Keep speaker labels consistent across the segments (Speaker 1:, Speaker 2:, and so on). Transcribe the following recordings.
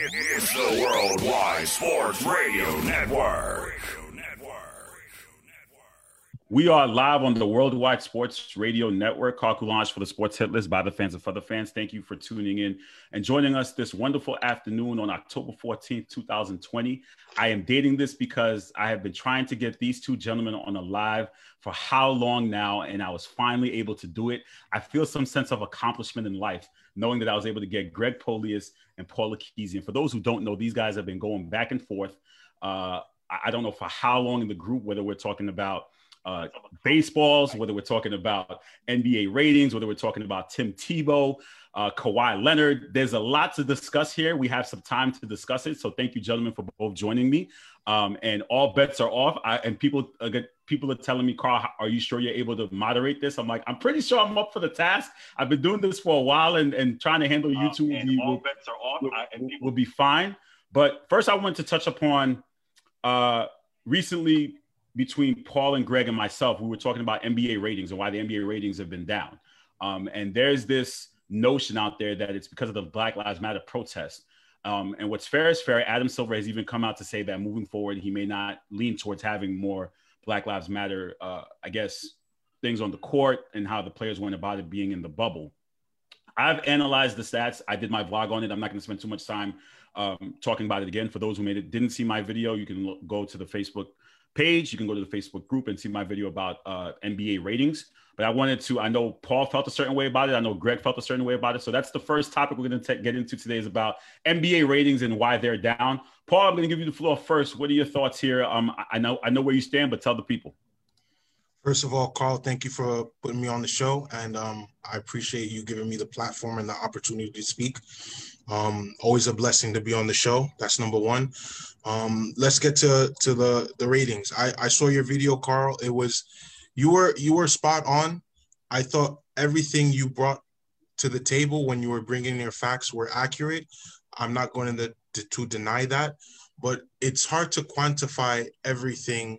Speaker 1: It's the Worldwide Sports Radio Network.
Speaker 2: We are live on the Worldwide Sports Radio Network, carte blanche for the sports hit list by the fans and for the fans. Thank you for tuning in and joining us this wonderful afternoon on October 14th, 2020. I am dating this because I have been trying to get these two gentlemen on a live for how long now, and I was finally able to do it. I feel some sense of accomplishment in life knowing that I was able to get Greg Polius and Paul And For those who don't know, these guys have been going back and forth. Uh, I don't know for how long in the group, whether we're talking about uh, baseballs, whether we're talking about NBA ratings, whether we're talking about Tim Tebow, uh, Kawhi Leonard. There's a lot to discuss here. We have some time to discuss it. So thank you, gentlemen, for both joining me. Um, and all bets are off. I, and people uh, people are telling me, Carl, are you sure you're able to moderate this? I'm like, I'm pretty sure I'm up for the task. I've been doing this for a while, and, and trying to handle YouTube. um, YouTube um, will, bets are off. will, will, will, be fine. But first, I want to touch upon uh, recently between Paul and Greg and myself, we were talking about NBA ratings and why the NBA ratings have been down. Um, and there's this notion out there that it's because of the Black Lives Matter protest. Um, and what's fair is fair. Adam Silver has even come out to say that moving forward, he may not lean towards having more Black Lives Matter, uh, I guess, things on the court and how the players went about it being in the bubble. I've analyzed the stats. I did my vlog on it. I'm not going to spend too much time um, talking about it again. For those who made it, didn't see my video, you can look, go to the Facebook page. You can go to the Facebook group and see my video about uh, NBA ratings. But I wanted to, I know Paul felt a certain way about it. I know Greg felt a certain way about it. So that's the first topic we're going to get into today is about NBA ratings and why they're down. Paul, I'm going to give you the floor first. What are your thoughts here? Um, I know, I know where you stand, but tell the people.
Speaker 3: First of all, Carl, thank you for putting me on the show, and um, I appreciate you giving me the platform and the opportunity to speak. Um, always a blessing to be on the show. That's number one. Um, let's get to to the the ratings. I I saw your video, Carl. It was you were you were spot on. I thought everything you brought to the table when you were bringing your facts were accurate. I'm not going to, to, to deny that, but it's hard to quantify everything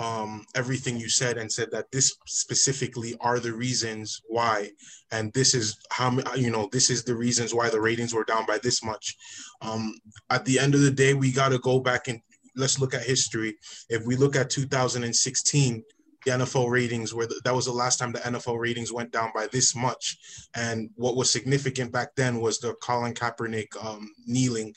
Speaker 3: um, everything you said and said that this specifically are the reasons why, and this is how you know this is the reasons why the ratings were down by this much. Um, at the end of the day, we got to go back and let's look at history. If we look at 2016, the NFL ratings were the, that was the last time the NFL ratings went down by this much. And what was significant back then was the Colin Kaepernick um, kneeling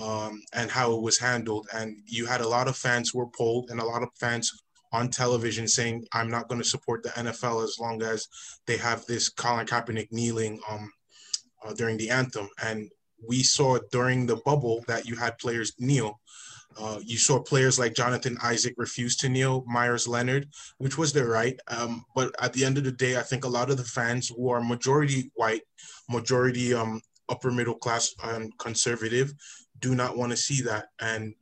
Speaker 3: um, and how it was handled. And you had a lot of fans who were polled and a lot of fans on television saying, I'm not going to support the NFL as long as they have this Colin Kaepernick kneeling um, uh, during the anthem. And we saw during the bubble that you had players kneel. Uh, you saw players like Jonathan Isaac refuse to kneel, Meyers Leonard, which was their right. Um, but at the end of the day, I think a lot of the fans who are majority white, majority um, upper middle class and conservative, do not want to see that and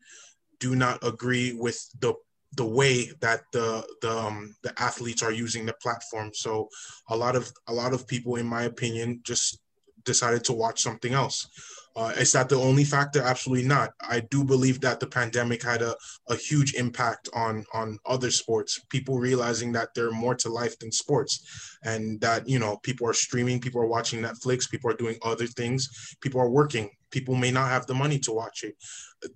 Speaker 3: do not agree with the the way that the the um, the athletes are using the platform. So a lot of a lot of people, in my opinion, just decided to watch something else. Uh, is that the only factor? Absolutely not. I do believe that the pandemic had a, a huge impact on on other sports. People realizing that there are more to life than sports, and that you know people are streaming, people are watching Netflix, people are doing other things, people are working. People may not have the money to watch it.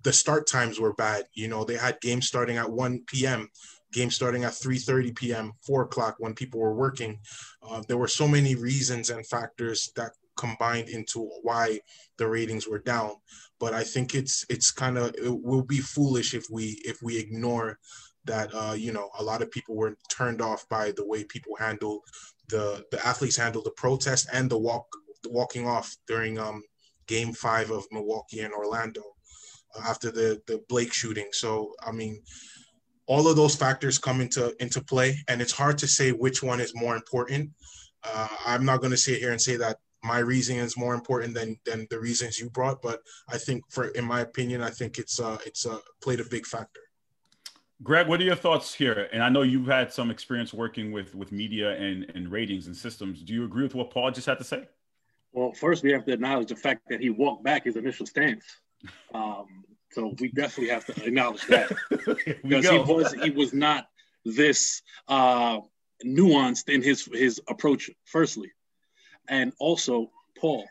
Speaker 3: The start times were bad. You know, they had games starting at 1 p.m games starting at 3.30 p.m 4 o'clock when people were working uh, there were so many reasons and factors that combined into why the ratings were down. But I think it's it's kind of it will be foolish if we if we ignore that uh, you know a lot of people were turned off by the way people handle the the athletes handle the protest and the walk the walking off during um, game five of Milwaukee and Orlando uh, after the the Blake shooting. So I mean all of those factors come into into play and it's hard to say which one is more important uh, i'm not going to sit here and say that my reasoning is more important than than the reasons you brought. But I think, for in my opinion, I think it's uh it's uh played a big factor.
Speaker 2: Greg, what are your thoughts here? And I know you've had some experience working with with media and and ratings and systems. Do you agree with what Paul just had to say?
Speaker 4: Well, first we have to acknowledge the fact that he walked back his initial stance. Um, so we definitely have to acknowledge that because he was he was not this uh, nuanced in his his approach. Firstly, and also Paul.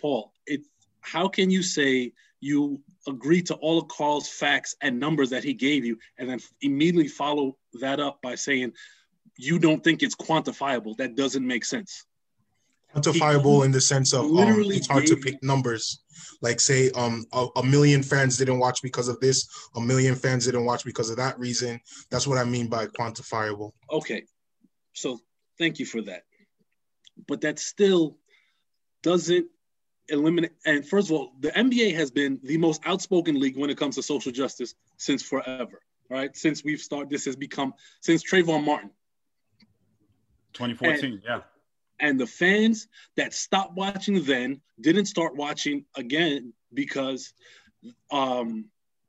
Speaker 4: Paul, it's
Speaker 5: how can you say you agree to all of Carl's facts and numbers that he gave you, and then immediately follow that up by saying you don't think it's quantifiable? That doesn't make sense.
Speaker 3: Quantifiable he, in the sense of um, it's hard to pick numbers. Like say, um, a, a, million fans didn't watch because of this. A million fans didn't watch because of that reason. That's what I mean by quantifiable.
Speaker 5: Okay, so thank you for that. But that still doesn't eliminate. And first of all, the NBA has been the most outspoken league when it comes to social justice since forever. Right? Since we've started, this has become since Trayvon Martin.
Speaker 2: 2014, and, yeah.
Speaker 5: And the fans that stopped watching then didn't start watching again because, um,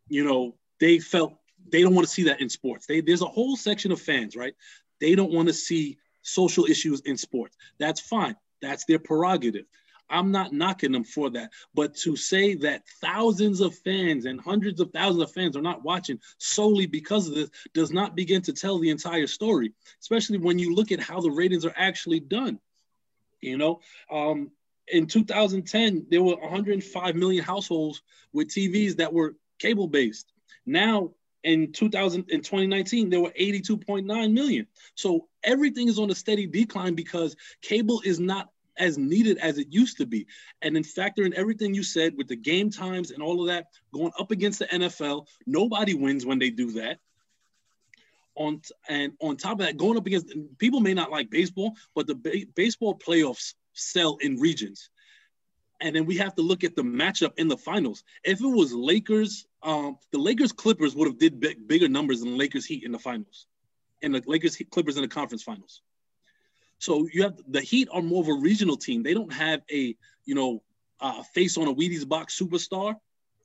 Speaker 5: you know, they felt they don't want to see that in sports. They, there's a whole section of fans, right? They don't want to see social issues in sports. That's fine. That's their prerogative. I'm not knocking them for that. But to say that thousands of fans and hundreds of thousands of fans are not watching solely because of this does not begin to tell the entire story, especially when you look at how the ratings are actually done. You know, um, in 2010, there were 105 million households with TVs that were cable based. Now, in 2000 in 2019 there were 82.9 million so everything is on a steady decline because cable is not as needed as it used to be. And in factor in everything you said with the game times and all of that going up against the NFL. Nobody wins when they do that. On and on top of that, going up against people may not like baseball, but the ba- baseball playoffs sell in regions. And then we have to look at the matchup in the finals. If it was Lakers, um, the Lakers Clippers would have did big, bigger numbers than Lakers Heat in the finals, and the Lakers Clippers in the conference finals. So you have the Heat are more of a regional team. They don't have a you know uh, face on a Wheaties box superstar.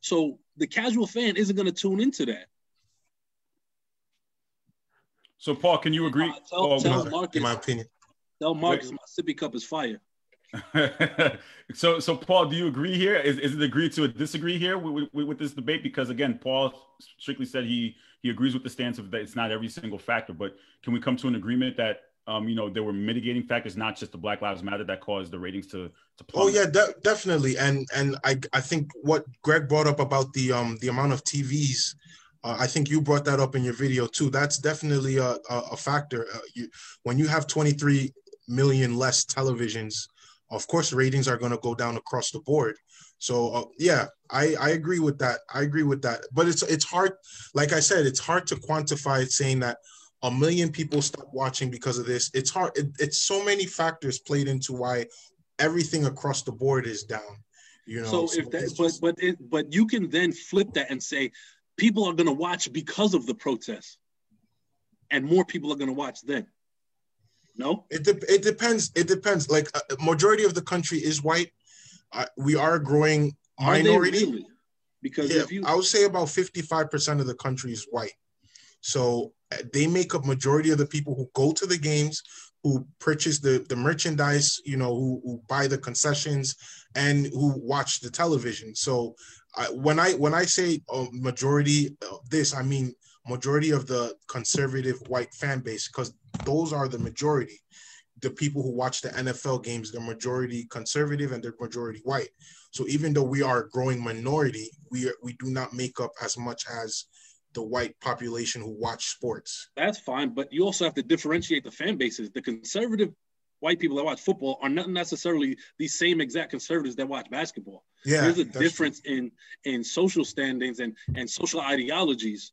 Speaker 5: So the casual fan isn't going to tune into that.
Speaker 2: So Paul, can you agree? Uh,
Speaker 3: tell, oh, tell Marcus, in my opinion,
Speaker 5: tell Marcus my sippy cup is fire.
Speaker 2: so, so Paul, do you agree here? Is, is it agree to a disagree here with, with, with, this debate? Because again, Paul strictly said he he agrees with the stance of that it's not every single factor, but can we come to an agreement that um, you know, there were mitigating factors, not just the Black Lives Matter that caused the ratings to to
Speaker 3: plummet. Oh yeah, de- definitely. And and I I think what Greg brought up about the um the amount of TVs, uh, I think you brought that up in your video too. That's definitely a a, a factor. Uh, you, when you have 23 million less televisions, of course ratings are going to go down across the board. So uh, yeah, I I agree with that. I agree with that. But it's it's hard. Like I said, it's hard to quantify it saying that a million people stop watching because of this. It's hard. It, it's so many factors played into why everything across the board is down. You know.
Speaker 5: So, so if that, but but it, but you can then flip that and say people are going to watch because of the protests, and more people are going to watch then. No.
Speaker 3: It de- it depends. It depends. Like a uh, majority of the country is white. Uh, we are growing minority. Really?
Speaker 5: Because yeah, you...
Speaker 3: I would say about fifty five percent of the country is white. So they make up majority of the people who go to the games, who purchase the, the merchandise, you know, who, who buy the concessions and who watch the television. So uh, when I when I say a majority of this, I mean majority of the conservative white fan base because those are the majority. The people who watch the NFL games, the majority conservative and the majority white. So even though we are a growing minority, we are, we do not make up as much as the white population who watch sports.
Speaker 5: That's fine, but you also have to differentiate the fan bases. The conservative white people that watch football are not necessarily the same exact conservatives that watch basketball.
Speaker 3: Yeah,
Speaker 5: there's a difference true. in in social standings and and social ideologies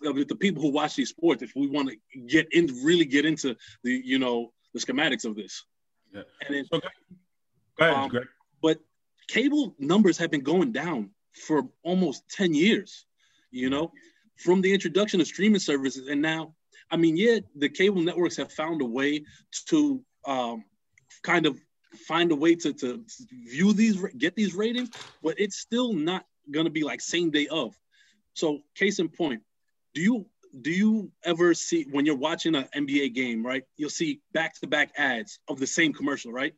Speaker 5: the people who watch these sports. If we want to get in, really get into the you know the schematics of this.
Speaker 2: Yeah. And it, okay. Go ahead, um, Greg.
Speaker 5: But cable numbers have been going down for almost ten years you know, from the introduction of streaming services. And now, I mean, yeah, the cable networks have found a way to um, kind of find a way to, to view these, get these ratings, but it's still not going to be like same day of. So, case in point, do you do you ever see when you're watching an NBA game, right? You'll see back to back ads of the same commercial, right?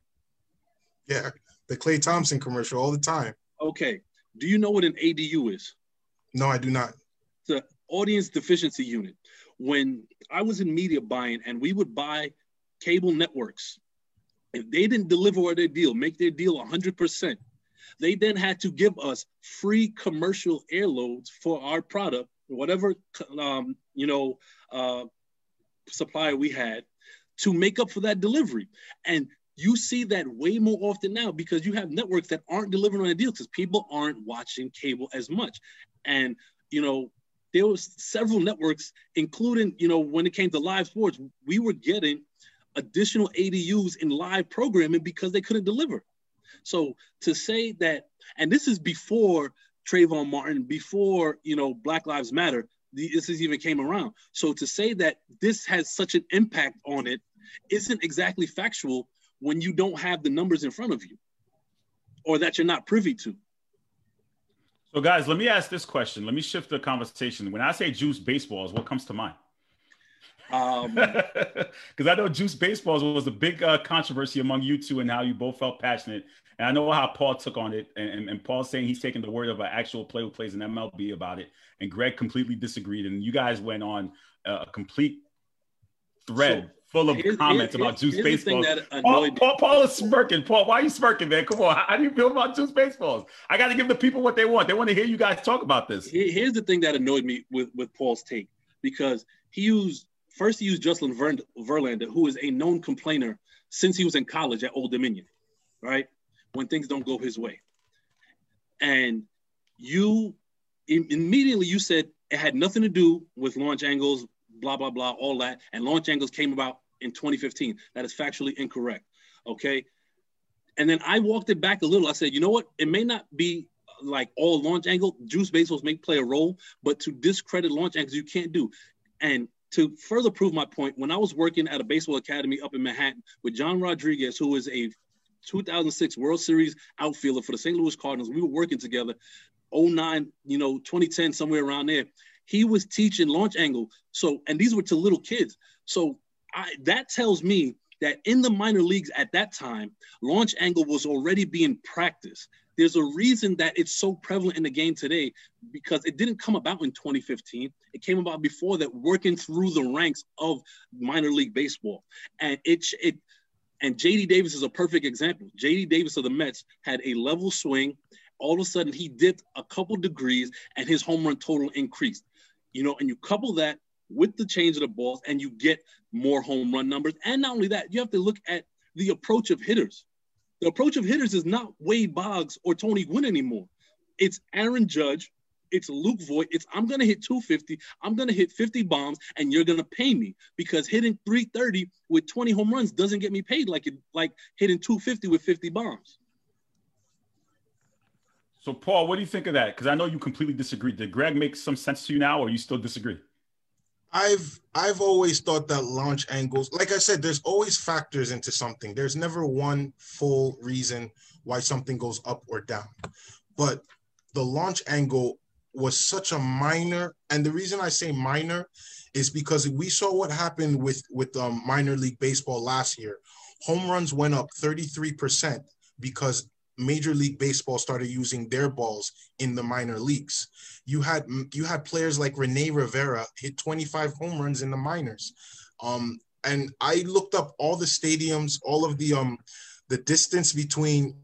Speaker 3: Yeah, the Klay Thompson commercial all the time.
Speaker 5: Okay. Do you know what an ADU is?
Speaker 3: No, I do not.
Speaker 5: The audience deficiency unit. When I was in media buying and we would buy cable networks, if they didn't deliver their deal, make their deal 100%, They then had to give us free commercial airloads for our product, whatever um, you know uh, supplier we had, to make up for that delivery. And you see that way more often now because you have networks that aren't delivering on a deal because people aren't watching cable as much. And you know, there was several networks, including you know when it came to live sports, we were getting additional ADUs in live programming because they couldn't deliver. So to say that, and this is before Trayvon Martin, before you know Black Lives Matter, this is even came around. So to say that this has such an impact on it isn't exactly factual when you don't have the numbers in front of you, or that you're not privy to.
Speaker 2: So, guys, let me ask this question. Let me shift the conversation. When I say juice baseballs, what comes to mind? Um, because I know Juice Baseballs was a big uh, controversy among you two and how you both felt passionate. And I know how Paul took on it. And, and, and Paul's saying he's taking the word of an actual player who plays in MLB about it. And Greg completely disagreed. And you guys went on a complete thread so, full of here's, comments here's, about Juice Baseballs. Paul, Paul, Paul, is smirking. Paul, why are you smirking, man? Come on. How, how do you feel about Juice Baseballs? I got to give the people what they want. They want to hear you guys talk about this.
Speaker 5: Here's the thing that annoyed me with, with Paul's take because he used First, he used Justin Verlander, who is a known complainer since he was in college at Old Dominion, right? When things don't go his way. And you immediately you said it had nothing to do with launch angles, blah, blah, blah, all that. And launch angles came about in 2015. That is factually incorrect. Okay. And then I walked it back a little. I said, you know what? It may not be like all launch angle. Juice baseballs may play a role, but to discredit launch angles, you can't do. And to further prove my point, when I was working at a baseball academy up in Manhattan with John Rodriguez, who is a 2006 World Series outfielder for the St. Louis Cardinals, we were working together. 09, you know, 2010, somewhere around there. He was teaching launch angle. So, and these were to little kids. So I, that tells me that in the minor leagues at that time, launch angle was already being practiced. There's a reason that it's so prevalent in the game today because it didn't come about in 2015. It came about before that, working through the ranks of minor league baseball, and it it and JD Davis is a perfect example. JD Davis of the Mets had a level swing. All of a sudden, he dipped a couple degrees, and his home run total increased. You know, and you couple that with the change of the balls, and you get more home run numbers. And not only that, you have to look at the approach of hitters. The approach of hitters is not Wade Boggs or Tony Gwynn anymore. It's Aaron Judge. It's Luke Voit. It's I'm gonna hit 250. I'm gonna hit 50 bombs, and you're gonna pay me because hitting 330 with 20 home runs doesn't get me paid like it like hitting 250 with 50 bombs.
Speaker 2: So, Paul, what do you think of that? Because I know you completely disagree. Did Greg make some sense to you now, or you still disagree?
Speaker 3: I've I've always thought that launch angles, like I said, there's always factors into something. There's never one full reason why something goes up or down. But the launch angle was such a minor, and the reason I say minor is because we saw what happened with with um, minor league baseball last year. Home runs went up 33% because Major League Baseball started using their balls in the minor leagues. You had you had players like Rene Rivera hit 25 home runs in the minors. Um, and I looked up all the stadiums, all of the um the distance between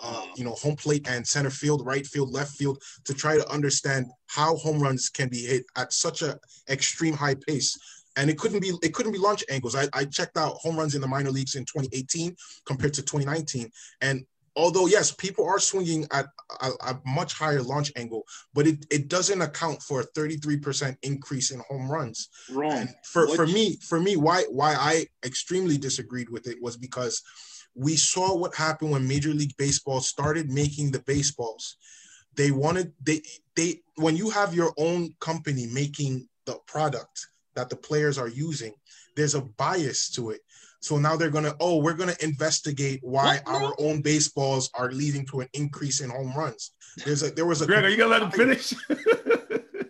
Speaker 3: uh, you know, home plate and center field, right field, left field, to try to understand how home runs can be hit at such a extreme high pace and it couldn't be it couldn't be launch angles. I, I checked out home runs in the minor leagues in 2018 compared to 2019, and although yes, people are swinging at a, a, much higher launch angle, but it, it doesn't account for a 33% increase in home runs.
Speaker 5: Wrong. And
Speaker 3: for, for me, for me, why why I extremely disagreed with it was because we saw what happened when Major League Baseball started making the baseballs. They wanted they they when you have your own company making the product that the players are using, there's a bias to it. So now they're gonna, oh, we're gonna investigate why what? our own baseballs are leading to an increase in home runs. There's a there was a
Speaker 2: Greg, are you gonna let him finish?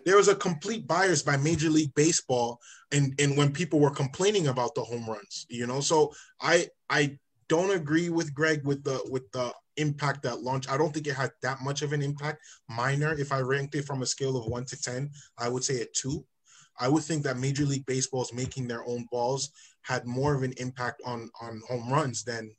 Speaker 3: there was a complete bias by Major League Baseball and and when people were complaining about the home runs, you know. So I I don't agree with Greg with the with the impact that launch. I don't think it had that much of an impact. Minor, if I ranked it from a scale of one to ten, I would say a two. I would think that Major League Baseball's making their own balls had more of an impact on on home runs than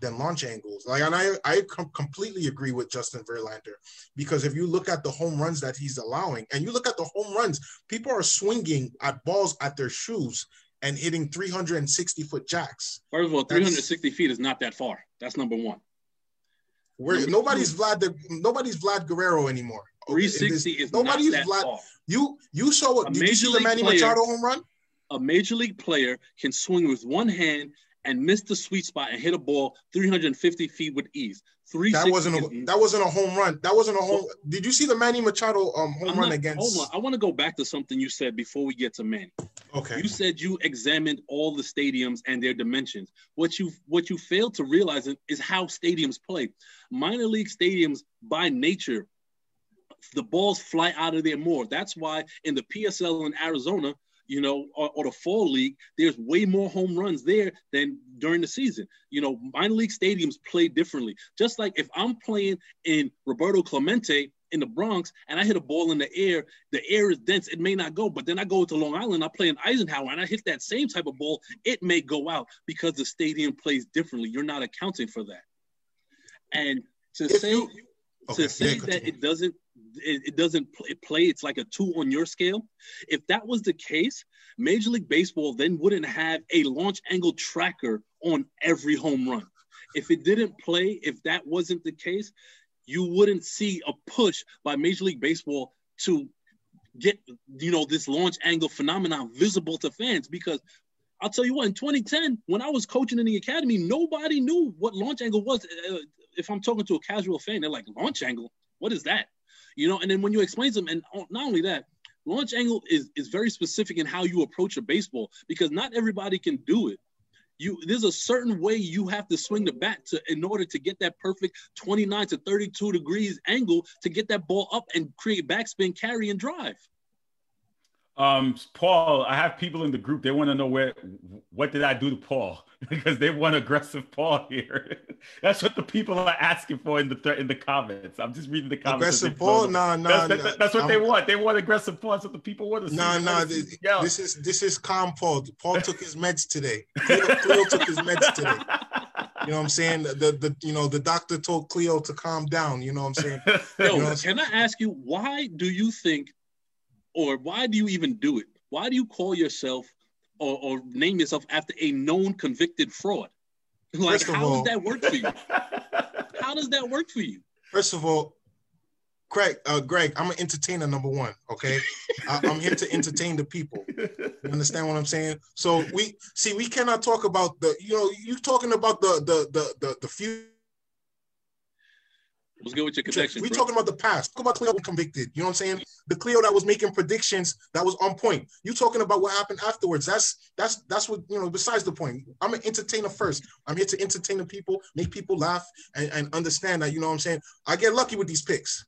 Speaker 3: than launch angles. Like, and I I com- completely agree with Justin Verlander because if you look at the home runs that he's allowing, and you look at the home runs, people are swinging at balls at their shoes and hitting 360 foot jacks.
Speaker 5: First of all, 360 feet is not that far. That's number one.
Speaker 3: Where nobody's Vlad the, nobody's Vlad Guerrero anymore.
Speaker 5: 360 is nobody's not that. Far.
Speaker 3: You you saw what? Did you see the Manny player, Machado home run?
Speaker 5: A major league player can swing with one hand and miss the sweet spot and hit a ball 350 feet with ease.
Speaker 3: That wasn't a, that wasn't a home run. That wasn't a home. Did you see the Manny Machado um, home I'm run not, against?
Speaker 5: Hold on, I want to go back to something you said before we get to Manny.
Speaker 3: Okay.
Speaker 5: You said you examined all the stadiums and their dimensions. What you what you failed to realize is how stadiums play. Minor league stadiums, by nature, the balls fly out of there more. That's why in the PSL in Arizona, you know, or, or, the fall league, there's way more home runs there than during the season. You know, minor league stadiums play differently. Just like if I'm playing in Roberto Clemente in the Bronx and I hit a ball in the air, the air is dense, it may not go. But then I go to Long Island, I play in Eisenhower, and I hit that same type of ball, it may go out because the stadium plays differently. You're not accounting for that. And to say okay. to say yeah, that it doesn't it, it doesn't play. It's like a two on your scale. If that was the case, Major League Baseball then wouldn't have a launch angle tracker on every home run. If it didn't play, if that wasn't the case, you wouldn't see a push by Major League Baseball to get you know this launch angle phenomenon visible to fans because I'll tell you what in 2010 when I was coaching in the academy nobody knew what launch angle was uh, if I'm talking to a casual fan they're like launch angle what is that you know, and then when you explain to them, and not only that, launch angle is is very specific in how you approach a baseball because not everybody can do it. You there's a certain way you have to swing the bat to in order to get that perfect 29 to 32 degrees angle to get that ball up and create backspin, carry, and drive.
Speaker 2: Um, Paul, I have people in the group. They want to know where, what did I do to Paul? because they want aggressive Paul here. that's what the people are asking for in the th- in the comments. I'm just reading the comments.
Speaker 3: Aggressive Paul, nah, nah.
Speaker 2: That's, that, that's what I'm, they want. They want aggressive Paul. That's what the people want to see.
Speaker 3: Nah, nah. This, this, is this is calm Paul. Paul took his meds today. Cleo, Cleo took his meds today. You know what I'm saying? The, the you know the doctor told Cleo to calm down. You know what I'm saying?
Speaker 5: Yo,
Speaker 3: you know
Speaker 5: can I ask you why do you think or why do you even do it? Why do you call yourself or, or name yourself after a known convicted fraud? Like, how all, does that work for you? how does that work for you?
Speaker 3: First of all, Craig, uh, Greg, I'm an entertainer, number one. Okay, I, am here to entertain the people. You understand what I'm saying? So we see, we cannot talk about the, you know, you talking about the the the the, the future
Speaker 5: What's good with your connection?
Speaker 3: We talking about the past. Talk about Cleo convicted. You know what I'm saying? The Cleo that was making predictions that was on point. You talking about what happened afterwards. That's that's that's what you know. Besides the point, I'm an entertainer first. I'm here to entertain the people, make people laugh, and, and understand that. You know what I'm saying? I get lucky with these picks.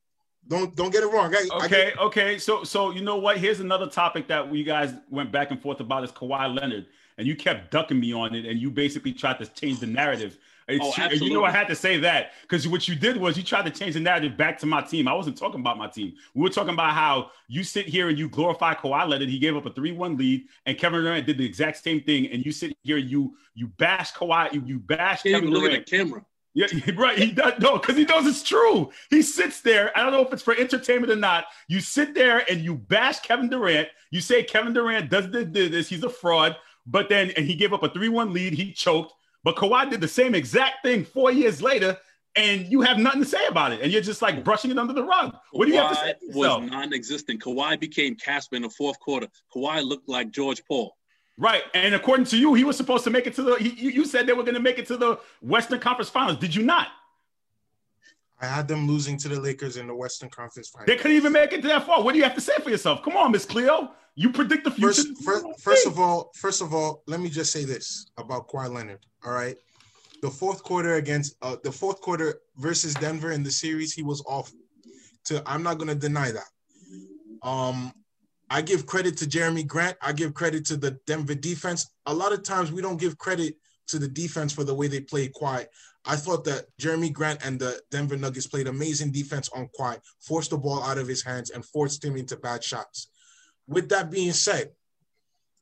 Speaker 3: Don't don't get it wrong. I,
Speaker 2: okay,
Speaker 3: get-
Speaker 2: okay. So so you know what? Here's another topic that we guys went back and forth about is Kawhi Leonard, and you kept ducking me on it, and you basically tried to change the narrative. It's oh. You know, I had to say that because what you did was you tried to change the narrative back to my team. I wasn't talking about my team. We were talking about how you sit here and you glorify Kawhi Leonard. He gave up a three-one lead, and Kevin Durant did the exact same thing. And you sit here, you you bash Kawhi, you, you bash Kevin Durant. Look
Speaker 5: at the camera.
Speaker 2: Yeah, right. He does no, because he knows it's true. He sits there. I don't know if it's for entertainment or not. You sit there and you bash Kevin Durant. You say Kevin Durant does this. He's a fraud. But then, and he gave up a three-one lead. He choked. But Kawhi did the same exact thing four years later, and you have nothing to say about it, and you're just like brushing it under the rug. What do you have to say?
Speaker 5: To was non-existent. Kawhi became Casper in the fourth quarter. Kawhi looked like George Paul.
Speaker 2: Right, and according to you, he was supposed to make it to the. He, you said they were going to make it to the Western Conference Finals. Did you not?
Speaker 3: I had them losing to the Lakers in the Western Conference Finals.
Speaker 2: They couldn't even make it to that far. What do you have to say for yourself? Come on, Miss Cleo. You predict the future.
Speaker 3: First, first, first of all, first of all, let me just say this about Kawhi Leonard. All right, the fourth quarter against uh, the fourth quarter versus Denver in the series, he was off. To I'm not gonna deny that. Um, I give credit to Jerami Grant. I give credit to the Denver defense. A lot of times we don't give credit to the defense for the way they played Kawhi. I thought that Jerami Grant and the Denver Nuggets played amazing defense on Kawhi, forced the ball out of his hands, and forced him into bad shots. With that being said,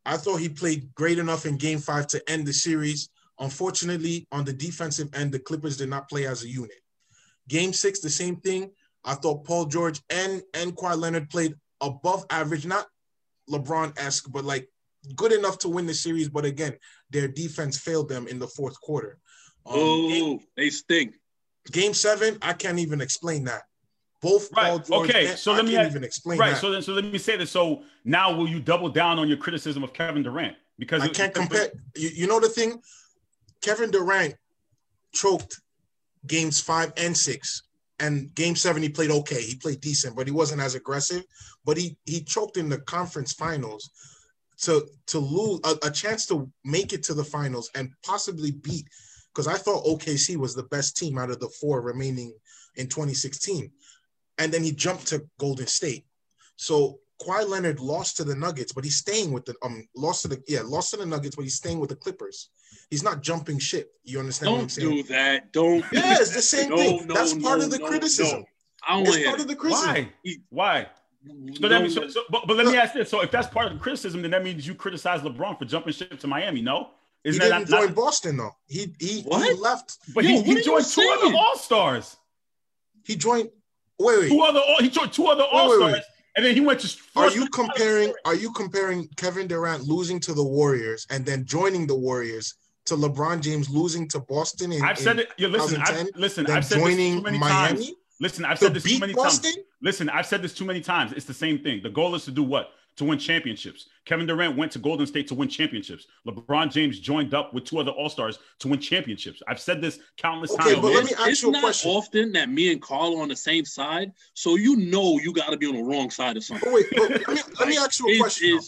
Speaker 3: I thought he played great enough in game five to end the series. Unfortunately, on the defensive end, the Clippers did not play as a unit. Game six, the same thing. I thought Paul George and and Kawhi Leonard played above average, not LeBron-esque, but like good enough to win the series. But again, their defense failed them in the fourth quarter.
Speaker 5: Um, oh, game, they stink.
Speaker 3: Game seven, I can't even explain that. Both
Speaker 2: right. Okay, so let me even explain right. That. So then, so let me say this. So now, will you double down on your criticism of Kevin Durant?
Speaker 3: Because I can't compare. You, you know the thing, Kevin Durant choked games five and six and game seven he played okay he played decent but he wasn't as aggressive but he he choked in the conference finals to to lose a, a chance to make it to the finals and possibly beat because i thought okc was the best team out of the four remaining in 2016 and then he jumped to golden state so Kawhi Leonard lost to the Nuggets, but he's staying with the um lost to the yeah lost to the Nuggets, but he's staying with the Clippers. He's not jumping ship. You understand? What I'm saying?
Speaker 5: Don't do that. Don't.
Speaker 3: Yeah, it's the same no, thing. No, That's no, part of the criticism.
Speaker 2: I don't it's part of the criticism. Why? Why? So that means, so, so, but, but let me ask this. So if that's part of the criticism, then that means you criticize LeBron for jumping ship to Miami, no?
Speaker 3: Isn't he didn't join not,
Speaker 2: Boston
Speaker 3: though. He he, he left.
Speaker 2: But Yo, he, he joined two of other All Stars.
Speaker 3: He joined. Wait, wait.
Speaker 2: Two other. He joined two other All Stars. And then he went to.
Speaker 3: Are you comparing? Are you comparing Kevin Durant losing to the Warriors and then joining the Warriors to LeBron James losing to Boston in?
Speaker 2: I've said it. Yeah, listen, I've, listen. I've said joining this too many Miami. Times. Listen, I've said this too many Boston? times. Listen, I've said this too many times. It's the same thing. The goal is to do what? To win championships. Kevin Durant went to Golden State to win championships. LeBron James joined up with two other All Stars to win championships. I've said this countless okay, times.
Speaker 3: But let me ask
Speaker 5: it's
Speaker 3: you a
Speaker 5: not
Speaker 3: question.
Speaker 5: often that me and Carl are on the same side, so you know you got to be on the wrong side of something.
Speaker 3: Oh, wait, let, me, let me ask you a question.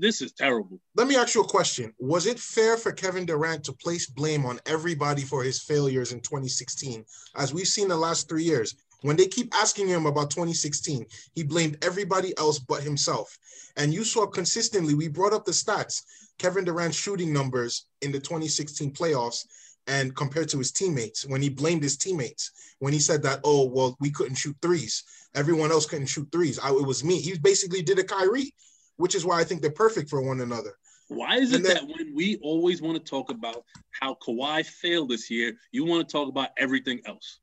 Speaker 5: this is terrible.
Speaker 3: Let me ask you a question. Was it fair for Kevin Durant to place blame on everybody for his failures in 2016? As we've seen the last three years, when they keep asking him about 2016, he blamed everybody else but himself. And you saw consistently, we brought up the stats, Kevin Durant's shooting numbers in the 2016 playoffs and compared to his teammates when he blamed his teammates when he said that oh well we couldn't shoot threes. Everyone else couldn't shoot threes. I, it was me. He basically did a Kyrie which is why I think they're perfect for one another.
Speaker 5: Why is it then, that when we always want to talk about how Kawhi failed this year you want to talk about everything else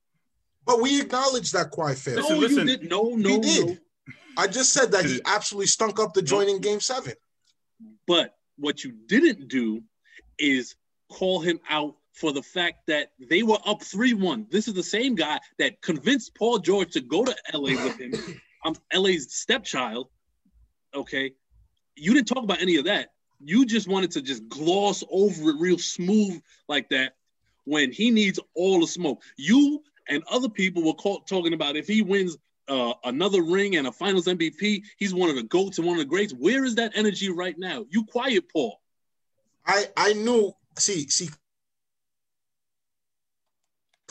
Speaker 3: but we acknowledge that Kawhi failed.
Speaker 5: No, listen, you did. No, no, he did. No.
Speaker 3: I just said that he absolutely stunk up the joint in Game Seven.
Speaker 5: But what you didn't do is call him out for the fact that they were up three-one. This is the same guy that convinced Paul George to go to LA with him. I'm LA's stepchild. Okay, you didn't talk about any of that. You just wanted to just gloss over it real smooth like that when he needs all the smoke. You and other people were caught talking about if he wins uh, another ring and a Finals MVP, he's one of the goats and one of the greats. Where is that energy right now? You quiet, Paul.
Speaker 3: I I knew. See see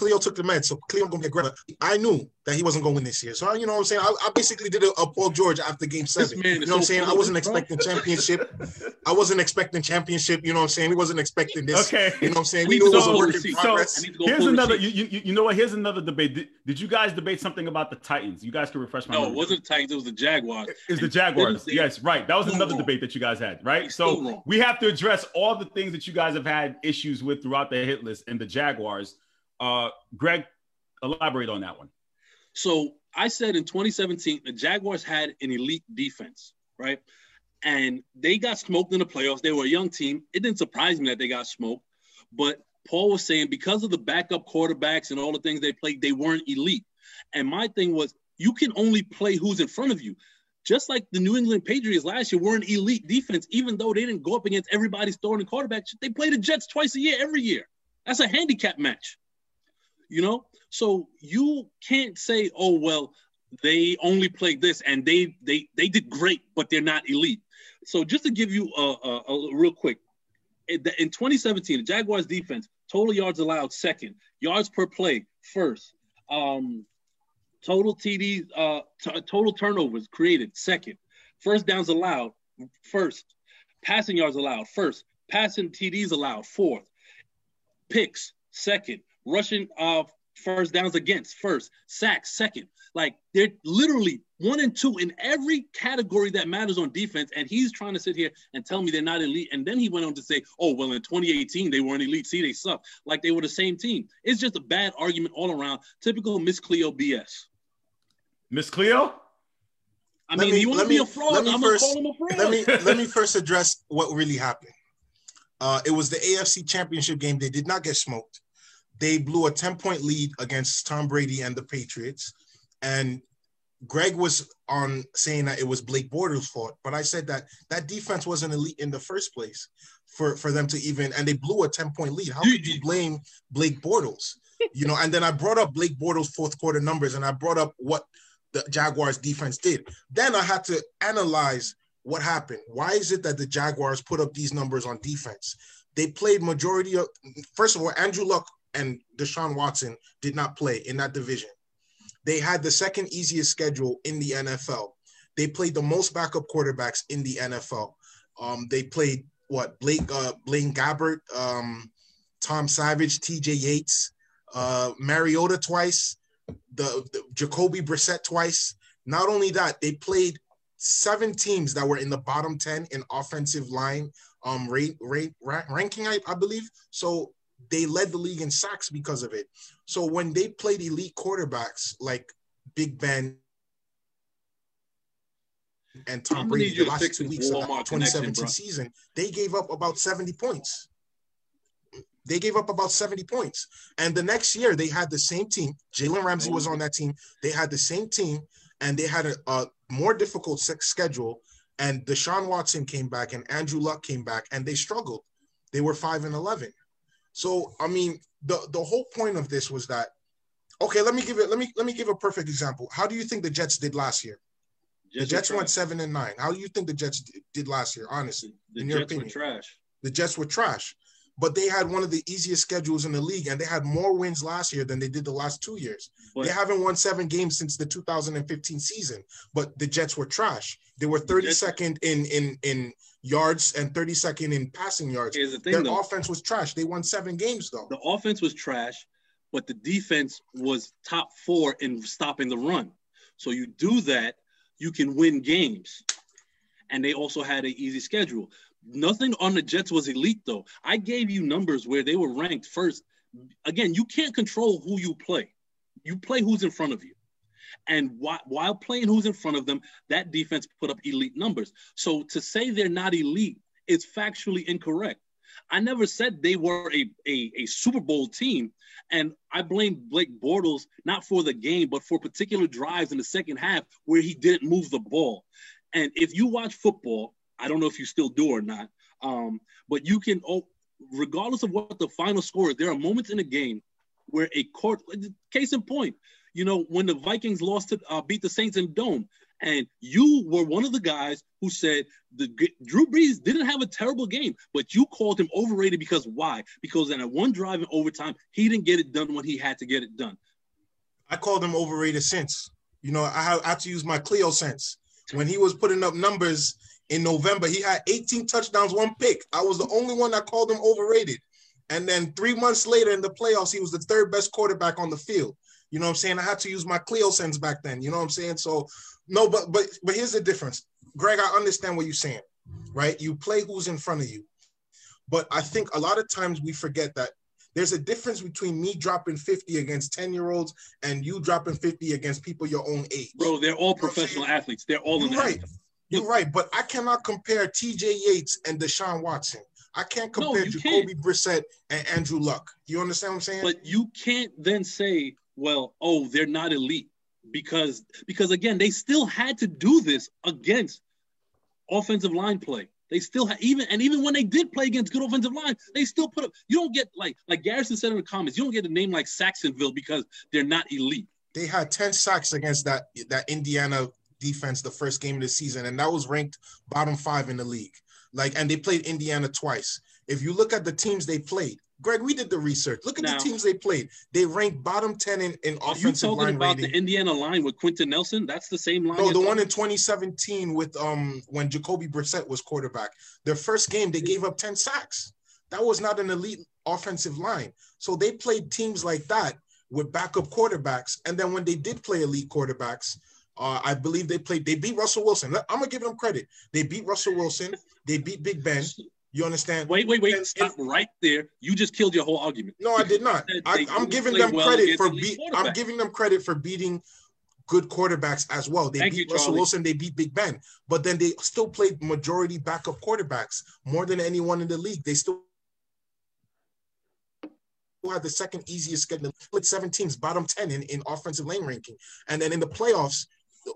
Speaker 3: Cleo took the meds, so Cleo gonna get great. I knew that he wasn't gonna win this year. So you know what I'm saying? I, I basically did a, a, Paul George after game seven. You know what I'm saying? I wasn't expecting championship. I wasn't expecting championship, you know what I'm saying? We wasn't expecting this. Okay. You know what I'm saying? We knew it was a work in progress.
Speaker 2: So here's another you, you, you know what? Here's another debate. Did, did, you guys debate something about the Titans? You guys can refresh my
Speaker 5: No,
Speaker 2: memory.
Speaker 5: it wasn't the Titans, it was the Jaguars.
Speaker 2: It's the Jaguars. yes, right. That was another debate that you guys had, right? So we have to address all the things that you guys have had issues with throughout the hit list and the Jaguars. Uh, Greg, elaborate on that one.
Speaker 5: So I said in 2017, the Jaguars had an elite defense, right? And they got smoked in the playoffs. They were a young team. It didn't surprise me that they got smoked. But Paul was saying because of the backup quarterbacks and all the things they played, they weren't elite. And my thing was, you can only play who's in front of you. Just like the New England Patriots last year were an elite defense, even though they didn't go up against everybody's starting quarterback. They play the Jets twice a year, every year. That's a handicap match. You know, so you can't say, oh well, they only played this and they they they did great, but they're not elite. So just to give you a, a, a real quick, in 2017, the Jaguars defense total yards allowed second, yards per play first, um, total TD uh, t- total turnovers created second, first downs allowed first, passing yards allowed first, passing TDs allowed fourth, picks second, rushing uh, first downs against first, sacks second. Like they're literally one and two in every category that matters on defense. And he's trying to sit here and tell me they're not elite. And then he went on to say, oh, well, in 2018, they weren't elite. See, they suck. Like they were the same team. It's just a bad argument all around. Typical Miss Cleo BS.
Speaker 2: Miss Cleo?
Speaker 5: I mean, me, you want to be a fraud? I'm
Speaker 3: first,
Speaker 5: call him a fraud.
Speaker 3: Let me let me first address what really happened. Uh, it was the AFC Championship game. They did not get smoked. They blew a 10 point lead against Tom Brady and the Patriots. And Greg was on saying that it was Blake Bortles' fault, but I said that that defense wasn't elite in the first place for, for them to even, and they blew a 10 point lead. How could you blame Blake Bortles? You know, and then I brought up Blake Bortles' fourth quarter numbers and I brought up what the Jaguars defense did. Then I had to analyze what happened. Why is it that the Jaguars put up these numbers on defense? They played majority of, first of all, Andrew Luck and Deshaun Watson did not play in that division. They had the second easiest schedule in the NFL. They played the most backup quarterbacks in the NFL. Um, they played what Blake uh, Blaine Gabbert, um, Tom Savage, T.J. Yates, uh, Mariota twice, the, the Jacoby Brissett twice. Not only that, they played seven teams that were in the bottom ten in offensive line um rate, rate ranking, I, I believe. So they led the league in sacks because of it. So when they played elite quarterbacks like Big Ben and Tom Brady the last two weeks of the 2017 season, they gave up about 70 points. They gave up about 70 points. And the next year, they had the same team. Jalen Ramsey was on that team. They had the same team, and they had a, a more difficult schedule. And Deshaun Watson came back, and Andrew Luck came back, and they struggled. They were 5 and 11. So I mean, the the whole point of this was that okay, let me give it let me let me give a perfect example. How do you think the Jets did last year? Jets the Jets went seven and nine. How do you think the Jets did last year? Honestly,
Speaker 5: the in your Jets opinion, were trash.
Speaker 3: The Jets were trash, but they had one of the easiest schedules in the league, and they had more wins last year than they did the last two years. But, they haven't won seven games since the 2015 season, but the Jets were trash. They were 32nd in in in yards and 32nd in passing yards.
Speaker 5: Here's the thing,
Speaker 3: Their
Speaker 5: though.
Speaker 3: offense was trash. They won seven games though.
Speaker 5: The offense was trash, but the defense was top four in stopping the run. So you do that, you can win games. And they also had an easy schedule. Nothing on the Jets was elite though. I gave you numbers where they were ranked first. Again, you can't control who you play. You play who's in front of you. And while, playing who's in front of them, that defense put up elite numbers. So to say they're not elite is factually incorrect. I never said they were a, a, a, Super Bowl team. And I blame Blake Bortles not for the game, but for particular drives in the second half where he didn't move the ball. And if you watch football, I don't know if you still do or not, um, but you can, oh, regardless of what the final score is, there are moments in a game where a court, case in point, you know, when the Vikings lost to uh, beat the Saints in Dome, and you were one of the guys who said the Drew Brees didn't have a terrible game, but you called him overrated because why? Because in a one drive in overtime, he didn't get it done when he had to get it done.
Speaker 3: I called him overrated since. You know, I have, I have to use my Cleo sense. When he was putting up numbers in November, he had 18 touchdowns, one pick. I was the only one that called him overrated. And then three months later in the playoffs, he was the third best quarterback on the field. You know what I'm saying? I had to use my Cleo sense back then. You know what I'm saying? So no, but but but here's the difference. Greg, I understand what you're saying, right? You play who's in front of you. But I think a lot of times we forget that there's a difference between me dropping 50 against 10 year olds and you dropping 50 against people your own age.
Speaker 5: Bro, they're all professional athletes. They're all
Speaker 3: You're right. You're right. But I cannot compare TJ Yates and Deshaun Watson. I can't compare no, Jacoby can't. Brissett and Andrew Luck. You understand what I'm saying?
Speaker 5: But you can't then say well, oh, they're not elite because because again, they still had to do this against offensive line play. They still had even and even when they did play against good offensive line, they still put up. You don't get like like Garrison said in the comments, you don't get a name like Sacksonville because they're not elite.
Speaker 3: They had 10 sacks against that that Indiana defense the first game of the season, and that was ranked bottom five in the league. Like, and they played Indiana twice. If you look at the teams they played, Greg, we did the research. Look at now, the teams they played. They ranked bottom 10 in, in offensive you talking about
Speaker 5: rating. the Indiana line with Quenton Nelson? That's the same line.
Speaker 3: No, the one in 2017 with um when Jacoby Brissett was quarterback. Their first game, they gave up 10 sacks. That was not an elite offensive line. So they played teams like that with backup quarterbacks. And then when they did play elite quarterbacks, uh, I believe they played. They beat Russell Wilson. I'm gonna give them credit. They beat Russell Wilson. They beat Big Ben. You understand?
Speaker 5: Wait, wait, wait. And, Stop and, right there. You just killed your whole argument.
Speaker 3: No, I did not. I, am giving them well credit for beat. I'm giving them credit for beating good quarterbacks as well. They Thank beat you, Russell Wilson. They beat Big Ben, but then they still played majority backup quarterbacks more than anyone in the league. They still had the second easiest schedule. Split seven teams, bottom ten in, in offensive lane ranking, and then in the playoffs,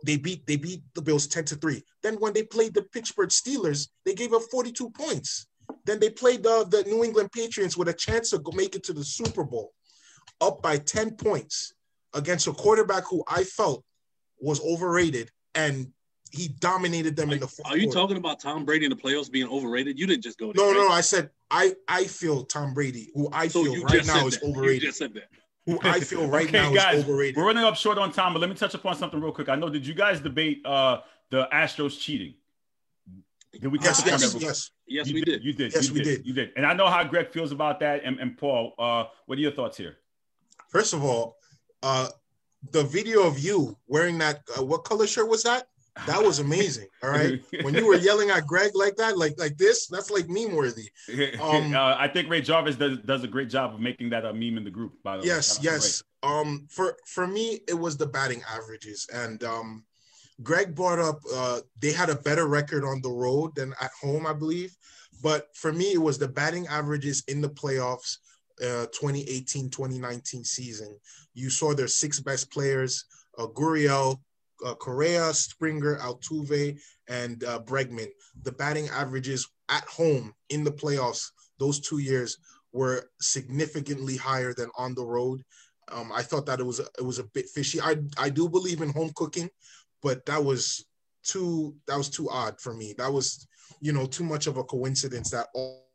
Speaker 3: they beat they beat the Bills 10 to 3. Then when they played the Pittsburgh Steelers, they gave up 42 points. Then they played the, the New England Patriots with a chance to make it to the Super Bowl, up by 10 points against a quarterback who I felt was overrated and he dominated them
Speaker 5: are,
Speaker 3: in the fourth
Speaker 5: Are you
Speaker 3: quarter.
Speaker 5: talking about Tom Brady in the playoffs being overrated? You didn't just go
Speaker 3: there. No, right? no, I said I I feel Tom Brady, who I so feel right now is overrated. You just said that who I feel right okay, now guys, is overrated.
Speaker 2: We're running up short on time, but let me touch upon something real quick. I know, did you guys debate uh, the Astros cheating?
Speaker 3: Did we yes, yes, yes.
Speaker 5: Yes,
Speaker 2: you
Speaker 5: we
Speaker 2: did.
Speaker 5: did.
Speaker 2: You did.
Speaker 3: Yes,
Speaker 2: you
Speaker 3: we
Speaker 2: did.
Speaker 3: did.
Speaker 2: You did. And I know how Greg feels about that. And, and Paul, uh, what are your thoughts here?
Speaker 3: First of all, uh, the video of you wearing that, uh, what color shirt was that? That was amazing. All right. when you were yelling at Greg like that, like like this, that's like meme worthy.
Speaker 2: Um, uh, I think Ray Jarvis does does a great job of making that a meme in the group. By the
Speaker 3: yes,
Speaker 2: way.
Speaker 3: Yes, yes. Um, for for me, it was the batting averages, and um, Greg brought up uh, they had a better record on the road than at home, I believe. But for me, it was the batting averages in the playoffs, uh, 2018 2019 season. You saw their six best players uh, Gurriel, uh, Correa, Springer, Altuve, and uh, Bregman. The batting averages at home in the playoffs those two years were significantly higher than on the road. Um, I thought that it was it was a bit fishy. I I do believe in home cooking, but that was too that was too odd for me. That was you know too much of a coincidence that all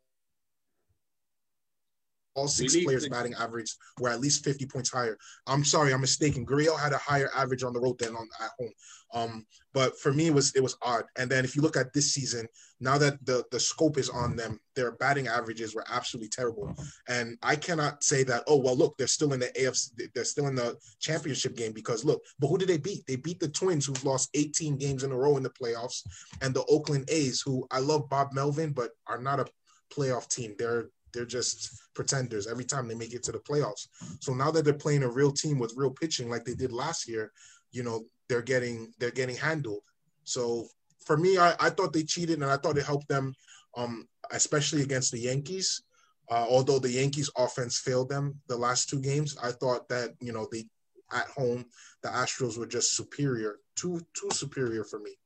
Speaker 3: all six players' batting average were at least 50 points higher. I'm sorry, I'm mistaken. Gurriel had a higher average on the road than on at home. Um, but for me, it was it was odd. And then if you look at this season, now that the the scope is on them, their batting averages were absolutely terrible. And I cannot say that. Oh well, look, they're still in the AFC. They're still in the championship game because look. But who did they beat? They beat the Twins, who've lost 18 games in a row in the playoffs, and the Oakland A's, who I love Bob Melvin, but are not a playoff team. They're they're just pretenders every time they make it to the playoffs. So now that they're playing a real team with real pitching like they did last year, you know, they're getting they're getting handled. So for me, I, I thought they cheated and I thought it helped them, um, especially against the Yankees. Uh, although the Yankees offense failed them the last two games, I thought that, you know, they at home, the Astros were just superior, too too superior for me.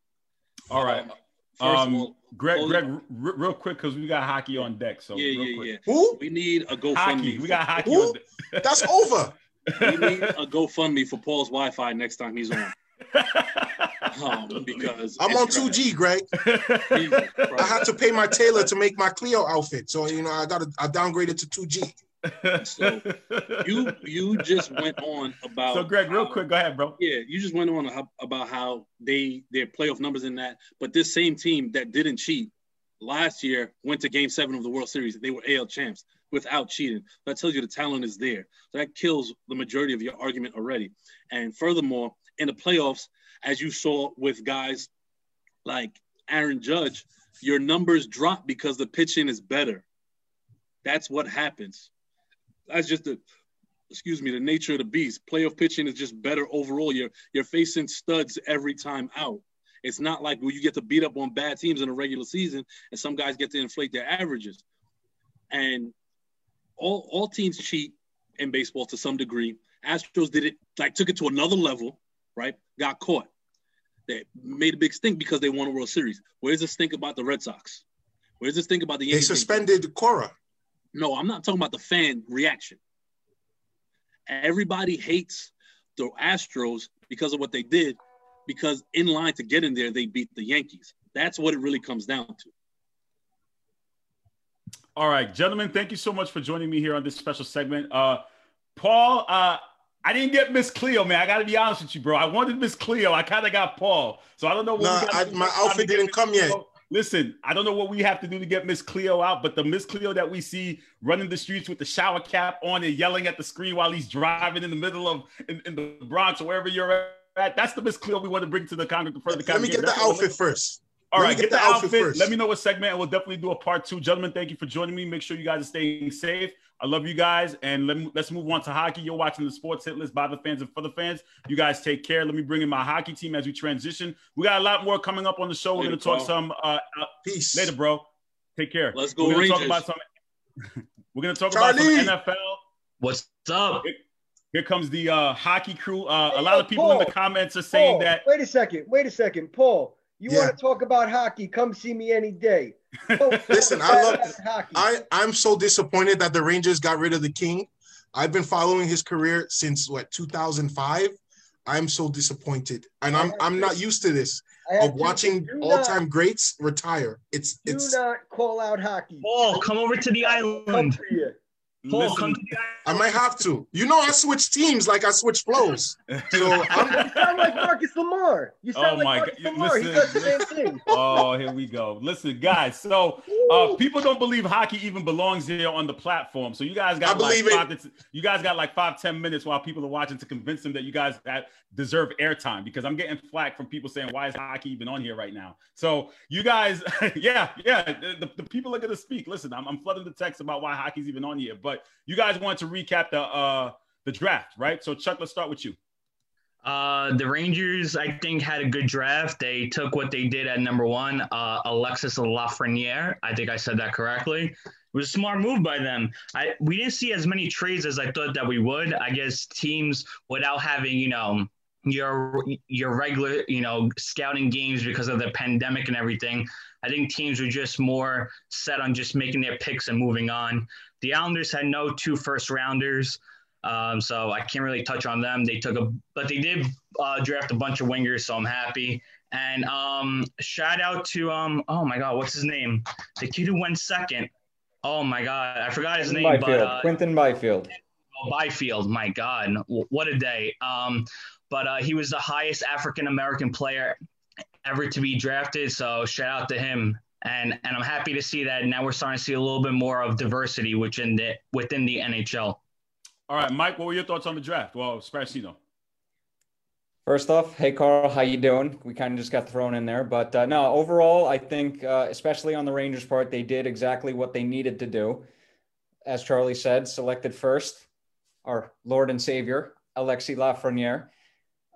Speaker 2: All right. First um, all, Greg, Greg, r- real quick because we got hockey on deck. So
Speaker 5: yeah, yeah,
Speaker 2: quick.
Speaker 5: yeah. Who? We need a GoFundMe.
Speaker 2: Hockey. We got hockey. Who?
Speaker 3: That's over.
Speaker 5: we need a GoFundMe for Paul's Wi-Fi next time he's on. um, because
Speaker 3: I'm on 2G, Greg. I had to pay my tailor to make my Cleo outfit, so you know I got I downgraded to 2G.
Speaker 5: So you you just went on about
Speaker 2: so Greg, real how, quick, go ahead, bro.
Speaker 5: Yeah, you just went on about how they their playoff numbers in that, but this same team that didn't cheat last year went to Game Seven of the World Series. They were AL champs without cheating. That tells you the talent is there. So that kills the majority of your argument already. And furthermore, in the playoffs, as you saw with guys like Aaron Judge, your numbers drop because the pitching is better. That's what happens that's just the excuse me the nature of the beast. Playoff pitching is just better overall. You're you're facing studs every time out. It's not like where you get to beat up on bad teams in a regular season and some guys get to inflate their averages. And all all teams cheat in baseball to some degree. Astros did it like took it to another level, right? Got caught. They made a big stink because they won a World Series. Where's the stink about the Red Sox? Where's the stink about the
Speaker 3: Yankees? They suspended Cora.
Speaker 5: No, I'm not talking about the fan reaction. Everybody hates the Astros because of what they did, because in line to get in there, they beat the Yankees. That's what it really comes down to.
Speaker 2: All right, gentlemen, thank you so much for joining me here on this special segment. Uh, Paul, uh, I didn't get Miss Cleo, man. I got to be honest with you, bro. I wanted Miss Cleo. I kind of got Paul, so I don't know.
Speaker 3: What nah, I, my outfit didn't come yet.
Speaker 2: Listen, I don't know what we have to do to get Miss Cleo out, but the Miss Cleo that we see running the streets with the shower cap on and yelling at the screen while he's driving in the middle of in, in the Bronx or wherever you're at, that's the Miss Cleo we want to bring to the Congress. The
Speaker 3: Let me get the outfit first.
Speaker 2: All right, get, get, the, outfit. outfit. First. Let me know what segment, and we'll definitely do a part two. Gentlemen, thank you for joining me. Make sure you guys are staying safe. I love you guys, and let me, let's move on to hockey. You're watching the Sports Hit List by the fans and for the fans. You guys take care. Let me bring in my hockey team as we transition. We got a lot more coming up on the show. We're going to talk some. Uh, uh,
Speaker 3: Peace
Speaker 2: later, bro. Take care.
Speaker 4: Let's go. We're going to talk
Speaker 2: about some. we're going to talk Charlie. about some NFL.
Speaker 6: What's up?
Speaker 2: Here, here comes the uh, hockey crew. Uh, a lot of people Paul, in the comments are saying
Speaker 7: Paul,
Speaker 2: that.
Speaker 7: Wait a second. Wait a second, Paul. You yeah. want to talk about hockey? Come see me any day.
Speaker 3: Listen, I love hockey. I I'm so disappointed that the Rangers got rid of the King. I've been following his career since what 2005. I'm so disappointed, and I'm I'm not used to this of watching all-time greats retire. It's
Speaker 7: do
Speaker 3: it's
Speaker 7: not call out hockey.
Speaker 6: Paul, come over to the island.
Speaker 2: Paul, Listen, come
Speaker 3: I might have to. You know, I switch teams like I switch flows. So
Speaker 7: I'm, you sound like Marcus Lamar. You sound oh like my Marcus God. Lamar. Listen, he does the same thing.
Speaker 2: Oh, here we go. Listen, guys. So uh, people don't believe hockey even belongs here on the platform. So you guys got like five to, you guys got like five ten minutes while people are watching to convince them that you guys that deserve airtime because I'm getting flack from people saying why is hockey even on here right now. So you guys, yeah, yeah, the, the people are gonna speak. Listen, I'm, I'm flooding the text about why hockey's even on here, but you guys want to recap the uh the draft, right? So Chuck, let's start with you.
Speaker 6: Uh, the Rangers, I think, had a good draft. They took what they did at number one, uh, Alexis Lafreniere. I think I said that correctly. It was a smart move by them. I we didn't see as many trades as I thought that we would. I guess teams without having you know your your regular you know scouting games because of the pandemic and everything. I think teams were just more set on just making their picks and moving on. The Islanders had no two first rounders. Um, so I can't really touch on them. They took a, but they did uh, draft a bunch of wingers, so I'm happy. And um, shout out to um, oh my God, what's his name? The kid who went second. Oh my God, I forgot his name.
Speaker 8: Byfield. But, uh, Quinton Byfield.
Speaker 6: Oh, Byfield. My God, what a day. Um, but uh, he was the highest African American player ever to be drafted. So shout out to him. And and I'm happy to see that now we're starting to see a little bit more of diversity within the within the NHL.
Speaker 2: All right, Mike, what were your thoughts on the draft? Well, Sparacino.
Speaker 8: First off, hey Carl, how you doing? We kind of just got thrown in there, but uh, no, overall, I think, uh, especially on the Rangers' part, they did exactly what they needed to do. As Charlie said, selected first, our Lord and Savior, Alexi Lafreniere.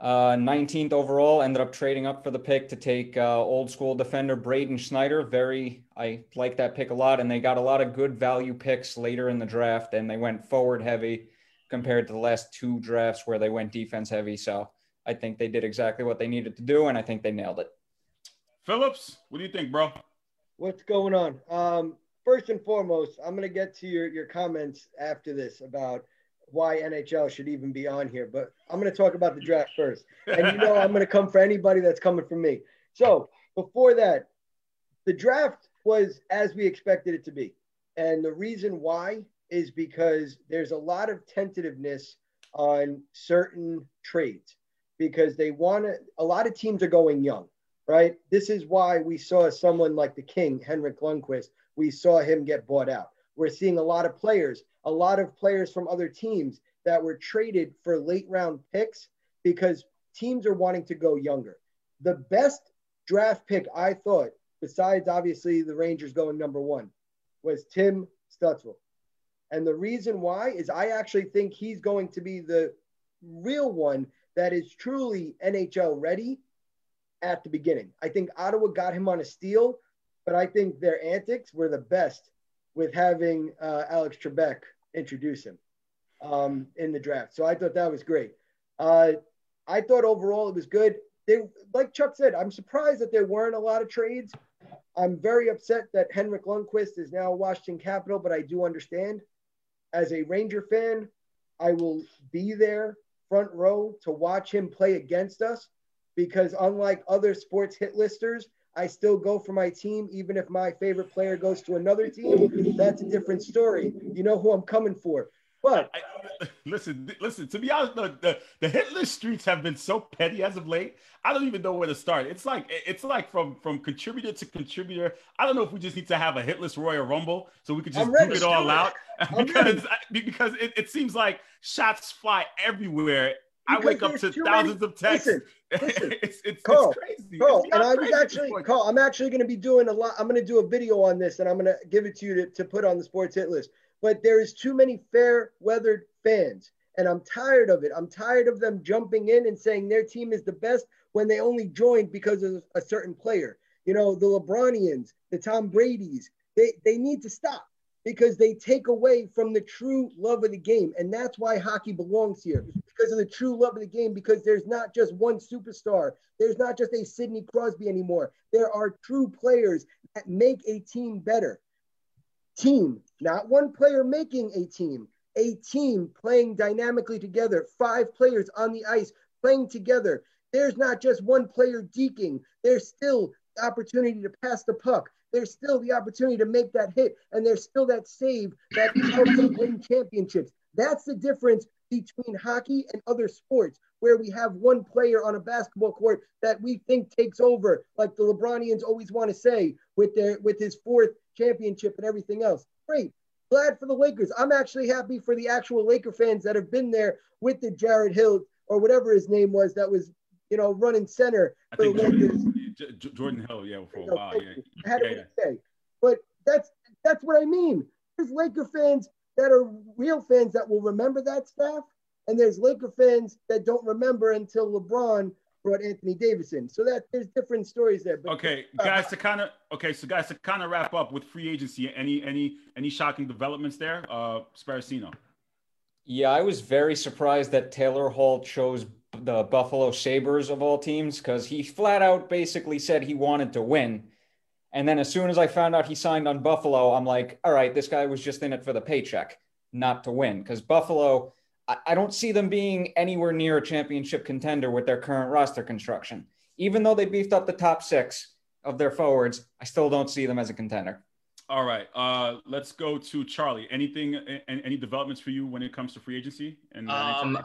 Speaker 8: Uh, 19th overall, ended up trading up for the pick to take uh, old school defender Braden Schneider. Very, I like that pick a lot, and they got a lot of good value picks later in the draft, and they went forward heavy compared to the last two drafts where they went defense heavy. So I think they did exactly what they needed to do, and I think they nailed it.
Speaker 2: Phillips, what do you think, bro?
Speaker 7: What's going on? Um, first and foremost, I'm going to get to your, your comments after this about why NHL should even be on here, but I'm going to talk about the draft first. And you know, I'm going to come for anybody that's coming from me. So before that, the draft was as we expected it to be. And the reason why is because there's a lot of tentativeness on certain trades because they want to, a lot of teams are going young, right? This is why we saw someone like the King, Henrik Lundqvist, we saw him get bought out. We're seeing a lot of players, a lot of players from other teams that were traded for late round picks because teams are wanting to go younger. The best draft pick I thought, besides obviously the Rangers going number one, was Tim Stützle. And the reason why is I actually think he's going to be the real one that is truly NHL ready at the beginning. I think Ottawa got him on a steal, but I think their antics were the best with having uh, Alex Trebek introduce him um, in the draft. So I thought that was great. Uh, I thought overall it was good. They, like Chuck said, I'm surprised that there weren't a lot of trades. I'm very upset that Henrik Lundqvist is now Washington Capital, but I do understand as a Ranger fan, I will be there front row to watch him play against us because unlike other sports hit listers, I still go for my team, even if my favorite player goes to another team. That's a different story. You know who I'm coming for. But
Speaker 2: I, listen, listen. To be honest, the, the the hit list streets have been so petty as of late. I don't even know where to start. It's like it's like from from contributor to contributor. I don't know if we just need to have a hit list Royal Rumble so we could just do it all out because because it, it seems like shots fly everywhere. I wake up to thousands many, of texts. Listen,
Speaker 7: listen, it's, it's, Carl, it's crazy. Carl, and I was actually Carl. I'm actually going to be doing a lot. I'm going to do a video on this, and I'm going to give it to you to, to put on the sports hit list but there is too many fair weathered fans. And I'm tired of it. I'm tired of them jumping in and saying their team is the best when they only joined because of a certain player. You know, the LeBronians, the Tom Brady's, they, they need to stop because they take away from the true love of the game. And that's why hockey belongs here because of the true love of the game, because there's not just one superstar. There's not just a Sidney Crosby anymore. There are true players that make a team better team, not one player making a team, a team playing dynamically together, five players on the ice playing together. There's not just one player deking, there's still opportunity to pass the puck. There's still the opportunity to make that hit, and there's still that save that helps them win championships. That's the difference between hockey and other sports, where we have one player on a basketball court that we think takes over, like the LeBronians always want to say, with their with his fourth championship and everything else. Great. Glad for the Lakers. I'm actually happy for the actual Laker fans that have been there with the Jared Hill or whatever his name was that was, you know, running center for the
Speaker 2: Lakers. Jordan Hill, yeah, for a while. Yeah.
Speaker 7: I had yeah, yeah. say. But that's that's what I mean. There's Laker fans that are real fans that will remember that stuff, and there's Laker fans that don't remember until LeBron brought Anthony Davidson. So that there's different stories there.
Speaker 2: But, okay, uh, guys, to kind of okay, so guys, to kind of wrap up with free agency, any any any shocking developments there, uh, Sparacino?
Speaker 8: Yeah, I was very surprised that Taylor Hall chose the Buffalo Sabres of all teams because he flat out basically said he wanted to win. And then as soon as I found out he signed on Buffalo, I'm like, all right, this guy was just in it for the paycheck, not to win. Because Buffalo, I don't see them being anywhere near a championship contender with their current roster construction. Even though they beefed up the top six of their forwards, I still don't see them as a contender.
Speaker 2: All right, uh, let's go to Charlie. Anything, any developments for you when it comes to free agency?
Speaker 6: And um,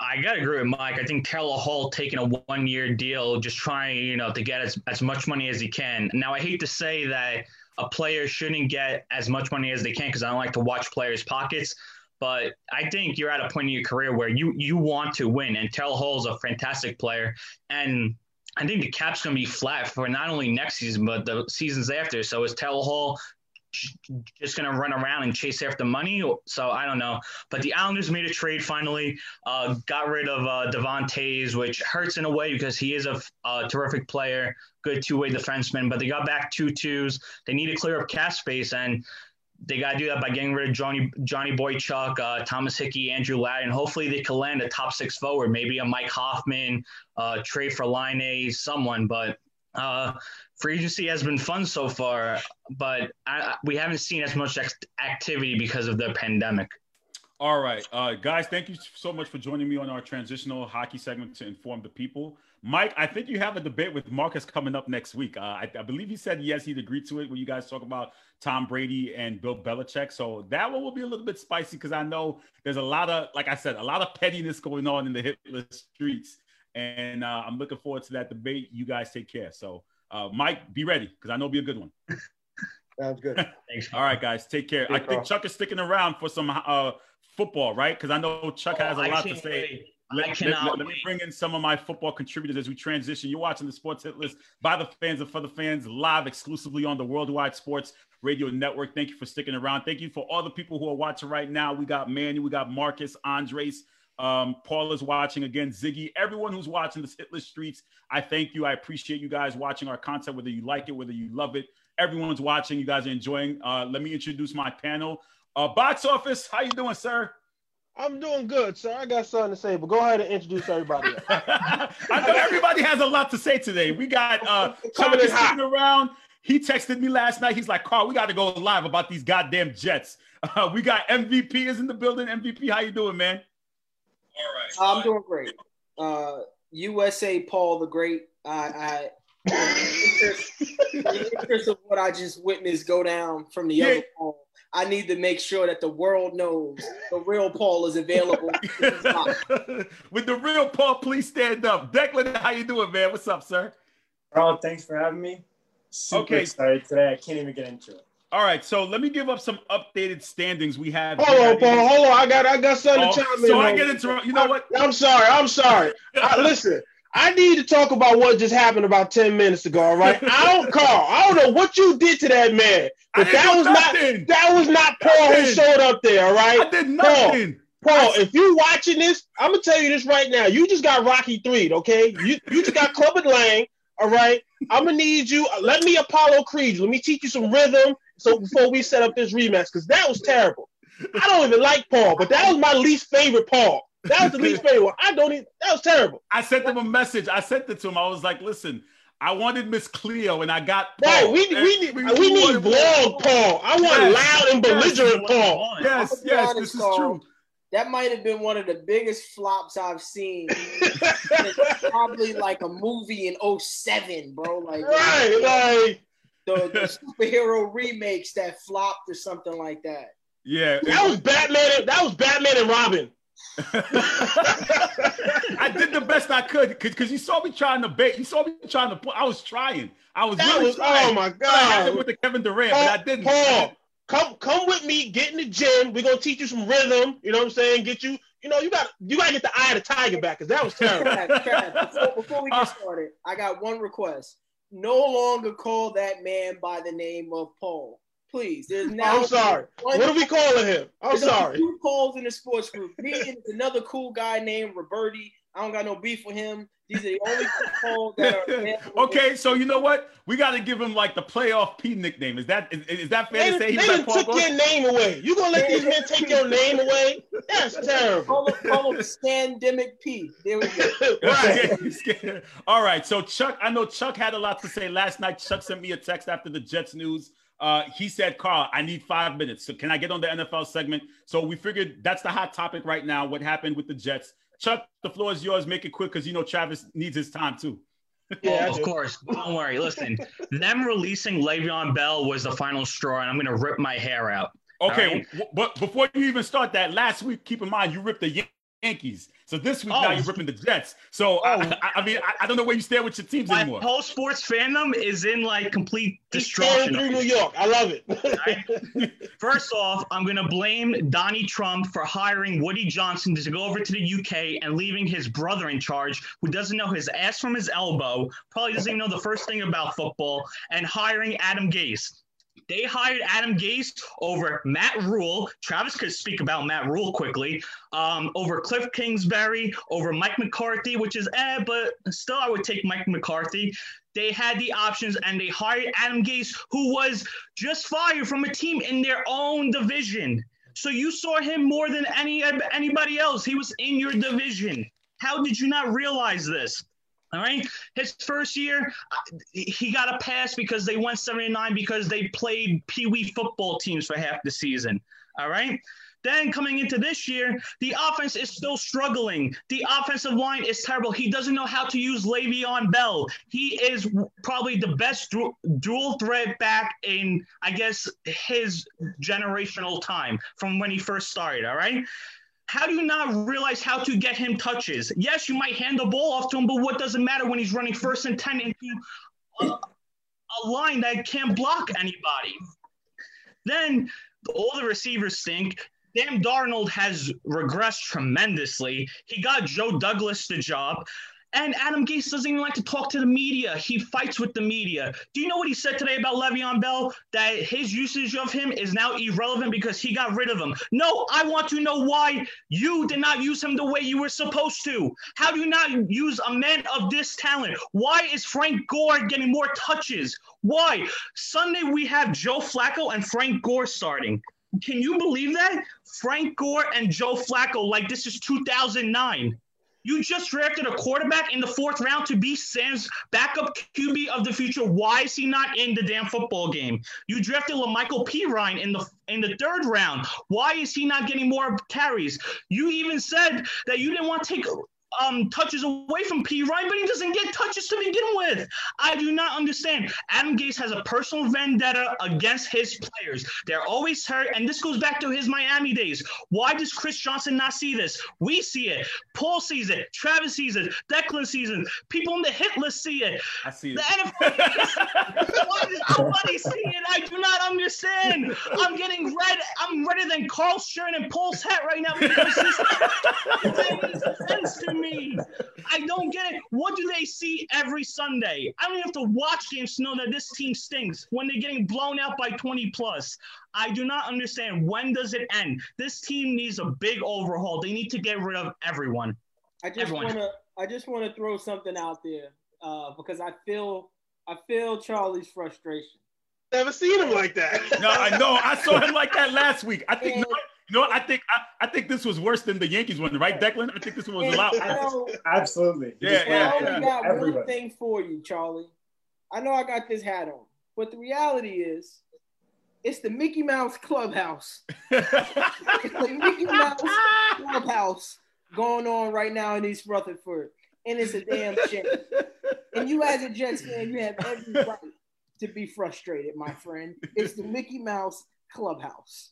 Speaker 6: I gotta agree with Mike. I think Taylor Hall taking a one-year deal, just trying, you know, to get as, as much money as he can. Now, I hate to say that a player shouldn't get as much money as they can because I don't like to watch players' pockets. But I think you're at a point in your career where you you want to win, and Taylor Hall is a fantastic player, and I think the cap's going to be flat for not only next season but the seasons after. So is Taylor Hall just going to run around and chase after money? So I don't know. But the Islanders made a trade finally, uh, got rid of uh, Devon Toews, which hurts in a way because he is a, a terrific player, good two way defenseman. But they got back two twos. They need to clear up cap space and they got to do that by getting rid of Johnny Johnny Boychuk, uh, Thomas Hickey, Andrew Ladd, and hopefully they can land a top six forward, maybe a Mike Hoffman, uh, trade for Laine, someone. But uh, free agency has been fun so far, but I, we haven't seen as much activity because of the pandemic.
Speaker 2: All right, uh, guys, thank you so much for joining me on our transitional hockey segment to inform the people. Mike, I think you have a debate with Marcus coming up next week. Uh, I, I, believe he said yes, he'd agreed to it when you guys talk about Tom Brady and Bill Belichick. So that one will be a little bit spicy because I know there's a lot of, like I said, a lot of pettiness going on in the hit list streets. And uh, I'm looking forward to that debate. You guys take care. So, uh, Mike, be ready because I know it'll be a good one.
Speaker 7: Sounds good.
Speaker 2: Thanks. All right, guys, take care. I think Chuck is sticking around for some uh, football, right? Because I know Chuck oh, has a lot to say. Wait. Let, let, let, me bring in some of my football contributors as we transition. You're watching the Sports Hit List by the fans and for the fans, live exclusively on the Worldwide Sports Radio Network. Thank you for sticking around. Thank you for all the people who are watching right now. We got Manny, we got Marcus, Andres, um, Paul is watching again, Ziggy, everyone who's watching this Hit List Streets. I thank you. I appreciate you guys watching our content, whether you like it, whether you love it. Everyone's watching. You guys are enjoying. Uh, let me introduce my panel. Uh, box office, how you doing, sir?
Speaker 9: I'm doing good, sir. I got something to say, but go ahead and introduce everybody.
Speaker 2: I know everybody has a lot to say today. We got uh Chuck sitting around. He texted me last night. He's like, Carl, we got to go live about these goddamn Jets. Uh, we got MVP is in the building. MVP, how you doing, man?
Speaker 10: All right. I'm doing great. Uh, USA Paul the Great. I, I in the interest of what I just witnessed go down from the yeah. other Paul, I need to make sure that the world knows the real Paul is available.
Speaker 2: With the real Paul, please stand up. Declan, how you doing, man? What's up, sir?
Speaker 11: Carl, thanks for having me. Super okay. excited today. I can't even get into it.
Speaker 2: All right, so let me give up some updated standings we have.
Speaker 9: Hold on, Paul. Hold on. I got I got something oh, to chime
Speaker 2: in. So I get into you know what?
Speaker 9: I'm sorry. I'm sorry. I, listen, I need to talk about what just happened about 10 minutes ago. All right. I don't Carl. I don't know what you did to that man. But that was nothing. not that was not Paul who showed up there. All right.
Speaker 2: I did nothing.
Speaker 9: Paul, Paul, if you're watching this, I'm gonna tell you this right now. You just got Rocky 3 okay? You you just got Clubber Lang. All right. I'm gonna need you. Let me Apollo Creed. Let me teach you some rhythm. So before we set up this rematch, because that was terrible. I don't even like Paul, but that was my least favorite Paul. That was the least favorite one. I don't even. That was terrible.
Speaker 2: I sent them a message. I sent it to him. I was like, "Listen, I wanted Miss Cleo, and I got
Speaker 9: Paul. Right. We, we need we, we need vlog Paul. I want yes. loud and belligerent yes. Paul.
Speaker 2: Yes, yes, this is true
Speaker 10: that might have been one of the biggest flops I've seen. probably like a movie in 07, bro. Like
Speaker 9: right, like
Speaker 10: the, the superhero remakes that flopped or something like that.
Speaker 2: Yeah,
Speaker 9: that was Batman. That was Batman and Robin.
Speaker 2: I did the best I could because you saw me trying to bait. You saw me trying to put. I was trying. I was that really was, oh trying.
Speaker 9: Oh my god! I
Speaker 2: with the Kevin Durant, Paul, but I didn't.
Speaker 9: Paul, come come with me. Get in the gym. We're gonna teach you some rhythm. You know what I'm saying? Get you. You know you got you got to get the eye of the tiger back because that was terrible.
Speaker 10: before, before, we get uh, started, I got one request. No longer call that man by the name of Paul. Please. There's
Speaker 9: now I'm sorry. What are we calling him? I'm sorry.
Speaker 10: Two calls in the sports group. Me and another cool guy named Roberti. I don't got no beef with him. These are the only calls that
Speaker 2: are. okay, so you know what? We got to give him like the playoff P nickname. Is that is, is that fair
Speaker 9: they,
Speaker 2: to say?
Speaker 9: They like took your name away. You gonna let these men take your name away? That's terrible.
Speaker 10: Call him, call him Scandemic P. There we go.
Speaker 2: right. All right. So Chuck, I know Chuck had a lot to say last night. Chuck sent me a text after the Jets news. Uh, he said, Carl, I need five minutes. So can I get on the NFL segment? So we figured that's the hot topic right now. What happened with the Jets? Chuck, the floor is yours. Make it quick because you know Travis needs his time too.
Speaker 6: Yeah, of course. Don't worry. Listen, them releasing Le'Veon Bell was the final straw, and I'm going to rip my hair out.
Speaker 2: Okay, right? but before you even start that, last week, keep in mind you ripped the Yankees. So this week oh. now you're ripping the Jets. So oh. I, I, mean, I, I, don't know where you stand with your teams
Speaker 6: My
Speaker 2: anymore.
Speaker 6: whole sports fandom is in like complete destruction.
Speaker 9: through New York. I love it.
Speaker 6: First off, I'm gonna blame Donnie Trump for hiring Woody Johnson to go over to the UK and leaving his brother in charge, who doesn't know his ass from his elbow, probably doesn't even know the first thing about football, and hiring Adam Gase. They hired Adam Gase over Matt Rhule. Travis could speak about Matt Rhule quickly. Um, over Kliff Kingsbury, over Mike McCarthy, which is eh, but still I would take Mike McCarthy. They had the options and they hired Adam Gase, who was just fired from a team in their own division. So you saw him more than any anybody else. He was in your division. How did you not realize this? All right. His first year, uh, he got a pass because they went 79 because they played Pee Wee football teams for half the season. All right. Then coming into this year, the offense is still struggling. The offensive line is terrible. He doesn't know how to use Le'Veon Bell. He is probably the best dual threat back in, I guess, his generational time from when he first started. All right. How do you not realize how to get him touches? Yes, you might hand the ball off to him, but what does it matter when he's running first and 10 into a, a line that can't block anybody? Then all the receivers stink. Sam Darnold has regressed tremendously. He got Joe Douglas the job. And Adam Gase doesn't even like to talk to the media. He fights with the media. Do you know what he said today about Le'Veon Bell? That his usage of him is now irrelevant because he got rid of him. No, I want to know why you did not use him the way you were supposed to. How do you not use a man of this talent? Why is Frank Gore getting more touches? Why? Sunday we have Joe Flacco and Frank Gore starting. Can you believe that? Frank Gore and Joe Flacco, like this is 2009. You just drafted a quarterback in the fourth round to be Sam's backup QB of the future. Why is he not in the damn football game? You drafted La'Mical Perine in the in the third round. Why is he not getting more carries? You even said that you didn't want to take um, touches away from Perine, but he doesn't get touches to begin with. I do not understand. Adam Gase has a personal vendetta against his players. They're always hurt, and this goes back to his Miami days. Why does Chris Johnson not see this? We see it. Paul sees it. Travis sees it. Declan sees it. People on the hit list see it.
Speaker 2: I see it.
Speaker 6: The NFL, why does nobody see it? I do not understand. I'm getting red. I'm redder than Carl shirt and Paul's hat right now because this doesn't sense to me. I don't get it. What do they see every Sunday? I don't have to watch games to know that this team stinks when they're getting blown out by 20 plus. I do not understand. When does it end? This team needs a big overhaul. They need to get rid of everyone.
Speaker 10: I just want to. I just want to throw something out there uh, because I feel. I feel Charlie's frustration.
Speaker 9: Never seen him like that.
Speaker 2: no, I know. I saw him like that last week. I think. And, no, you know what? I think I, I, think this was worse than the Yankees one, right, Declan? I think this one was a lot.
Speaker 11: Worse. Absolutely.
Speaker 2: Yeah, yeah.
Speaker 10: I only yeah. got Everybody. one thing for you, Charlie. I know I got this hat on, but the reality is, it's the Mickey Mouse Clubhouse. it's the Mickey Mouse Clubhouse going on right now in East Rutherford, and it's a damn shame. And you, as a Jets fan, you have every right to be frustrated, my friend. It's the Mickey Mouse Clubhouse.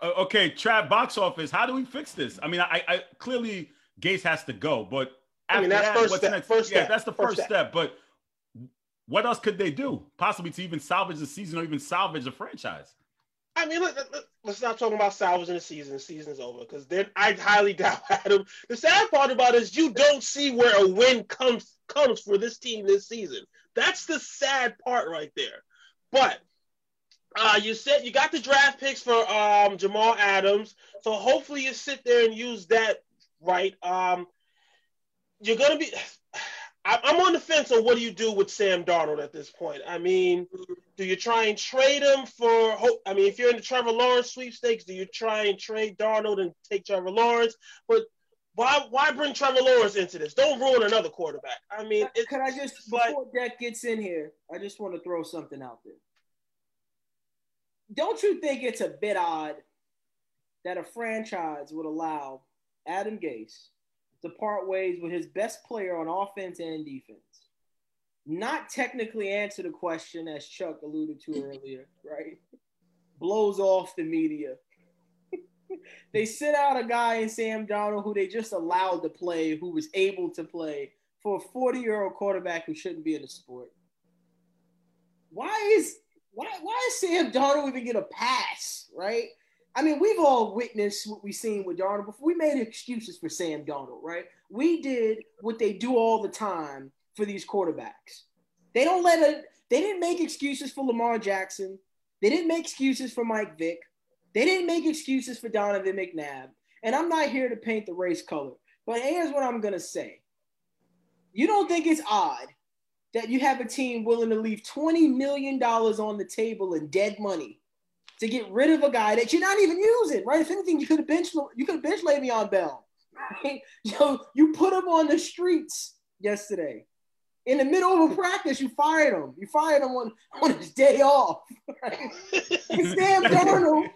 Speaker 2: Uh, okay, trap box office. How do we fix this? I mean, I, I clearly Gase has to go, but
Speaker 9: I mean that's that, first step. Next? First
Speaker 2: yeah,
Speaker 9: step.
Speaker 2: that's the first, first step. step. But what else could they do, possibly to even salvage the season or even salvage the franchise?
Speaker 9: I mean, let, let, not talk about salvaging the season. The season's over because then I highly doubt Adam. The sad part about it is you don't see where a win comes comes for this team this season. That's the sad part right there. But uh, you said you got the draft picks for um, Jamal Adams, so hopefully you sit there and use that right. Um, you're gonna be. I'm on the fence on what do you do with Sam Darnold at this point. I mean, do you try and trade him for? I mean, if you're in the Trevor Lawrence sweepstakes, do you try and trade Darnold and take Trevor Lawrence? But why why bring Trevor Lawrence into this? Don't ruin another quarterback. I mean,
Speaker 10: can I just before Deck gets in here, I just want to throw something out there don't you think it's a bit odd that a franchise would allow Adam Gase to part ways with his best player on offense and defense? Not technically answer the question, as Chuck alluded to earlier, right? Blows off the media. they sit out a guy in Sam Darnold who they just allowed to play, who was able to play for a 40 year old quarterback who shouldn't be in the sport. Why is why why is Sam Darnold even get a pass, right? I mean, we've all witnessed what we've seen with Darnold before. We made excuses for Sam Darnold, right? We did what they do all the time for these quarterbacks. They don't let it, they didn't make excuses for Lamar Jackson. They didn't make excuses for Mike Vick. They didn't make excuses for Donovan McNabb. And I'm not here to paint the race color, but here's what I'm going to say. You don't think it's odd that you have a team willing to leave $20 million on the table in dead money to get rid of a guy that you're not even using, right? If anything, you could have bench you could have benched Le'Veon Bell. Right? So you put him on the streets yesterday. In the middle of a practice, you fired him. You fired him on, on his day off. Right? and Sam Darnold,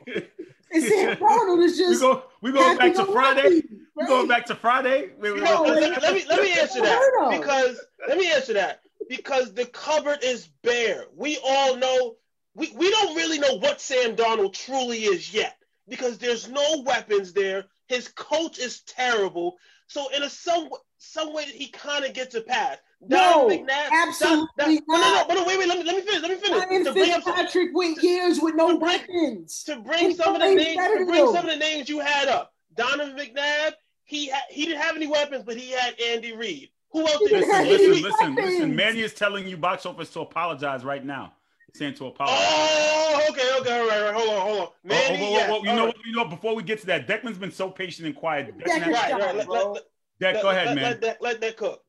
Speaker 10: and Sam Darnold is just
Speaker 2: we go we going back to Friday. Right? We going back to Friday.
Speaker 9: Wait, wait, no, let, let, me let me answer that because let me answer that because the cupboard is bare. We all know we, we don't really know what Sam Donald truly is yet because there's no weapons there. His coach is terrible. So in a some some way he kind of gets a pass.
Speaker 10: No, McNabb, absolutely Don, Don,
Speaker 9: not. No, no, no, wait, wait, let me, let me finish. Let me finish.
Speaker 10: Ryan to Fitzpatrick went years with no
Speaker 9: to bring,
Speaker 10: weapons.
Speaker 9: To bring some of the names, to bring some of the names you had up. Donovan McNabb, he ha- he didn't have any weapons, but he had Andy Reid. Who else?
Speaker 2: Listen, listen, listen, listen. Manny is telling you box office to apologize right now. saying to apologize.
Speaker 9: Oh, okay, okay, all right, all right. Hold on, hold on. Manny, oh, oh,
Speaker 2: oh, oh, you know what? You know, before we get to that, Declan's been so patient and quiet. Declan right, right. Let, let, let, Deck, go ahead,
Speaker 9: let,
Speaker 2: man.
Speaker 9: Let, let, let that cook.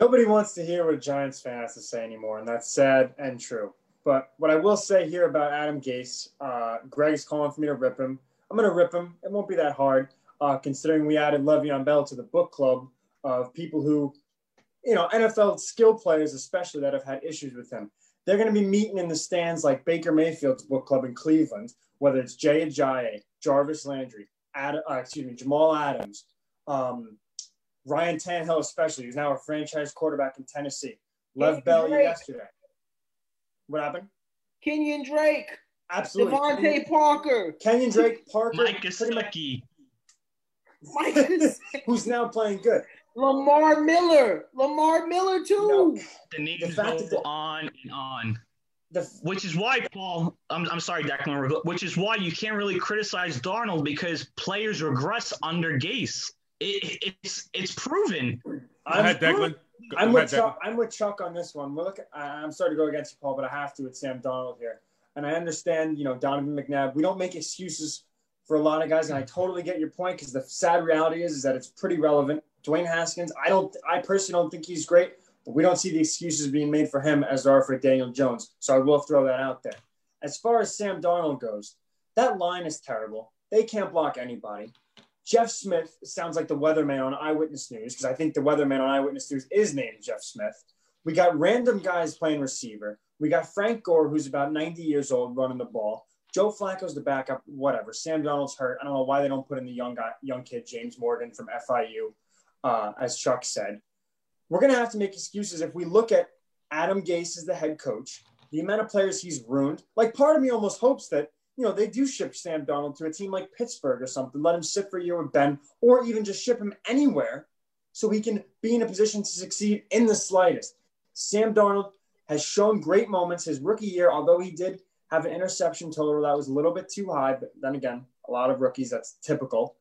Speaker 11: Nobody wants to hear what a Giants fan has to say anymore, and that's sad and true. But what I will say here about Adam Gase, uh, Greg's calling for me to rip him. I'm going to rip him. It won't be that hard, uh, considering we added Le'Veon Bell to the book club of people who, you know, NFL skill players, especially that have had issues with him. They're going to be meeting in the stands like Baker Mayfield's book club in Cleveland, whether it's Jay Ajayi, Jarvis Landry, Ad, uh, excuse me, Jamal Adams, um, Ryan Tannehill, especially, who's now a franchise quarterback in Tennessee. Lev Bell
Speaker 10: Drake.
Speaker 11: yesterday. What happened?
Speaker 10: Kenyon Drake,
Speaker 11: Absolutely.
Speaker 10: DeVante Parker,
Speaker 11: Kenyon Drake, Parker,
Speaker 6: Mike Gesicki.
Speaker 10: Mike Gesicki,
Speaker 11: who's now playing good.
Speaker 10: Lamar Miller, Lamar Miller too.
Speaker 11: No.
Speaker 6: The names
Speaker 11: fact
Speaker 6: go
Speaker 11: that the-
Speaker 6: on and on.
Speaker 11: The,
Speaker 6: Which is why, Paul, I'm, I'm sorry, Declan, which is why you can't really criticize Darnold because players regress under Gase. It, it's it's proven.
Speaker 2: Go ahead, Declan. Go
Speaker 11: I'm
Speaker 2: ahead,
Speaker 11: with
Speaker 2: Declan.
Speaker 11: Chuck. I'm with Chuck on this one. We're looking, I, I'm sorry to go against you, Paul, but I have to with Sam Donald here. And I understand, you know, Donovan McNabb. We don't make excuses for a lot of guys, and I totally get your point because the sad reality is, is that it's pretty relevant. Dwayne Haskins, I don't, I personally don't think he's great, but we don't see the excuses being made for him as there are for Daniel Jones. So I will throw that out there. As far as Sam Darnold goes, that line is terrible. They can't block anybody. Jeff Smith sounds like the weatherman on Eyewitness News because I think the weatherman on Eyewitness News is named Jeff Smith. We got random guys playing receiver. We got Frank Gore, who's about 90 years old, running the ball. Joe Flacco's the backup, whatever. Sam Donald's hurt. I don't know why they don't put in the young guy, young kid, James Morgan from FIU, uh, as Chuck said. We're going to have to make excuses if we look at Adam Gase as the head coach, the amount of players he's ruined. Like, part of me almost hopes that you know, they do ship Sam Donald to a team like Pittsburgh or something, let him sit for a year with Ben, or even just ship him anywhere so he can be in a position to succeed in the slightest. Sam Donald has shown great moments his rookie year, although he did have an interception total that was a little bit too high, but then again, a lot of rookies, that's typical.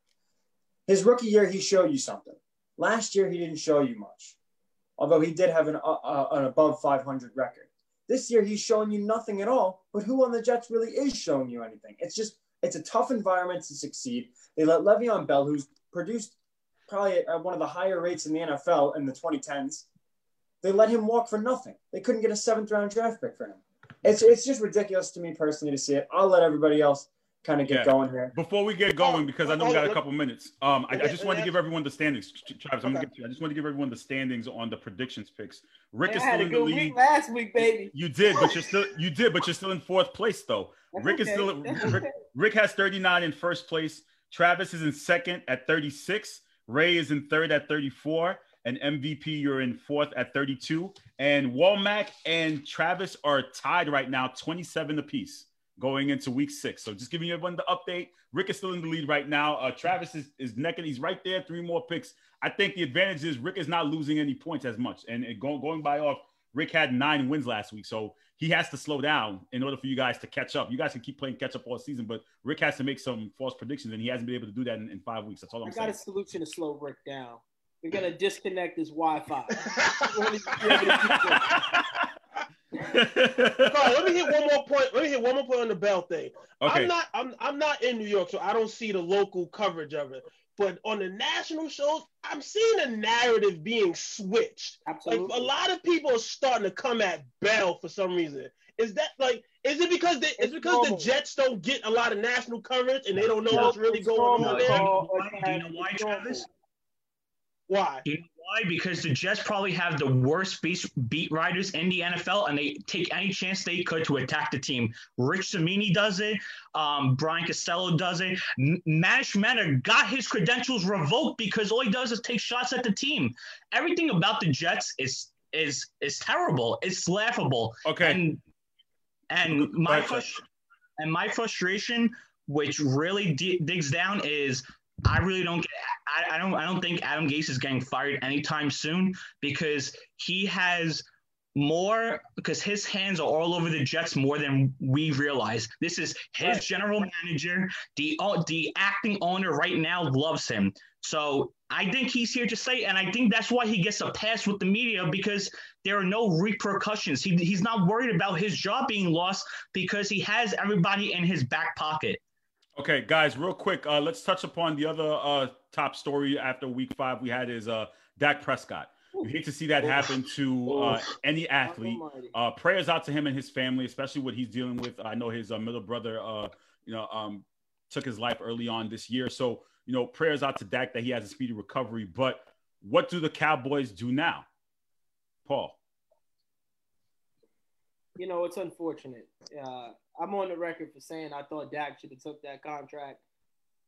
Speaker 11: His rookie year, he showed you something. Last year, he didn't show you much, although he did have an, uh, uh, an above 500 record. This year, he's showing you nothing at all. But who on the Jets really is showing you anything? It's just, it's a tough environment to succeed. They let Le'Veon Bell, who's produced probably at one of the higher rates in the NFL in the 2010s, they let him walk for nothing. They couldn't get a seventh round draft pick for him. It's, it's just ridiculous to me personally to see it. I'll let everybody else kind of get
Speaker 2: Yeah.
Speaker 11: going here.
Speaker 2: Before we get going, because I know we got a couple minutes, um, I, I just want to give everyone the standings. Travis, I'm gonna get to you. I just want to give everyone the standings on the predictions picks. Rick
Speaker 10: Man,
Speaker 2: is
Speaker 10: I had
Speaker 2: still
Speaker 10: a
Speaker 2: in the lead.
Speaker 10: week last week, baby.
Speaker 2: You did, but you're still you did, but you're still in fourth place though.
Speaker 10: That's
Speaker 2: Rick is still Rick,
Speaker 10: okay.
Speaker 2: Rick has 39 in first place. Travis is in second at 36. Ray is in third at 34. And MVP, you're in fourth at 32. And Walmack and Travis are tied right now, 27 apiece, going into week six. So just giving everyone the update. Rick is still in the lead right now. Uh, Travis is, is necking. He's right there, three more picks. I think the advantage is Rick is not losing any points as much. And it, going, going by off, Rick had nine wins last week. So he has to slow down in order for you guys to catch up. You guys can keep playing catch up all season, but Rick has to make some false predictions, and he hasn't been able to do that in, in five weeks. That's all I'm
Speaker 10: I got
Speaker 2: saying.
Speaker 10: a solution to slow Rick down. We're gonna disconnect his Wi-Fi.
Speaker 9: Carl, let me hit one more point. Let me hit one more point on the Bell thing.
Speaker 2: Okay.
Speaker 9: I'm not I'm I'm not in New York, so I don't see the local coverage of it. But on the national shows, I'm seeing a narrative being switched. Like
Speaker 10: Absolutely.
Speaker 9: a lot of people are starting to come at Bell for some reason. Is that like is it because they, it's
Speaker 10: It's
Speaker 9: because
Speaker 10: normal.
Speaker 9: the Jets don't get a lot of national coverage and they don't know
Speaker 10: No,
Speaker 9: what's really going
Speaker 10: normal,
Speaker 9: on there?
Speaker 10: Carl.
Speaker 6: Do you know why? Do you know why,
Speaker 10: It's.
Speaker 6: Travis?
Speaker 9: Why?
Speaker 6: You know why? Because the Jets probably have the worst beat, beat writers in the NFL, and they take any chance they could to attack the team. Rich Cimini does it. Um, Brian Costello does it. M- Manish Mehta got his credentials revoked because all he does is take shots at the team. Everything about the Jets is is is terrible. It's laughable.
Speaker 2: Okay.
Speaker 6: And and my frust- and my frustration, which really di- digs down, is I really don't get. I, I don't. I don't think Adam Gase is getting fired anytime soon because he has more because his hands are all over the Jets more than we realize. This is his general manager. The oh, the acting owner right now loves him. So I think he's here to stay, and I think that's why he gets a pass with the media because there are no repercussions. He, he's not worried about his job being lost because he has everybody in his back pocket.
Speaker 2: Okay, guys, real quick, uh, let's touch upon the other uh, top story after week five we had is uh, Dak Prescott. You hate to see that happen to uh, any athlete. Uh, prayers out to him and his family, especially what he's dealing with. I know his uh, middle brother, uh, you know, um, took his life early on this year. So, you know, prayers out to Dak that he has a speedy recovery. But what do the Cowboys do now, Paul?
Speaker 10: You know, it's unfortunate. Uh, I'm on the record for saying I thought Dak should have took that contract.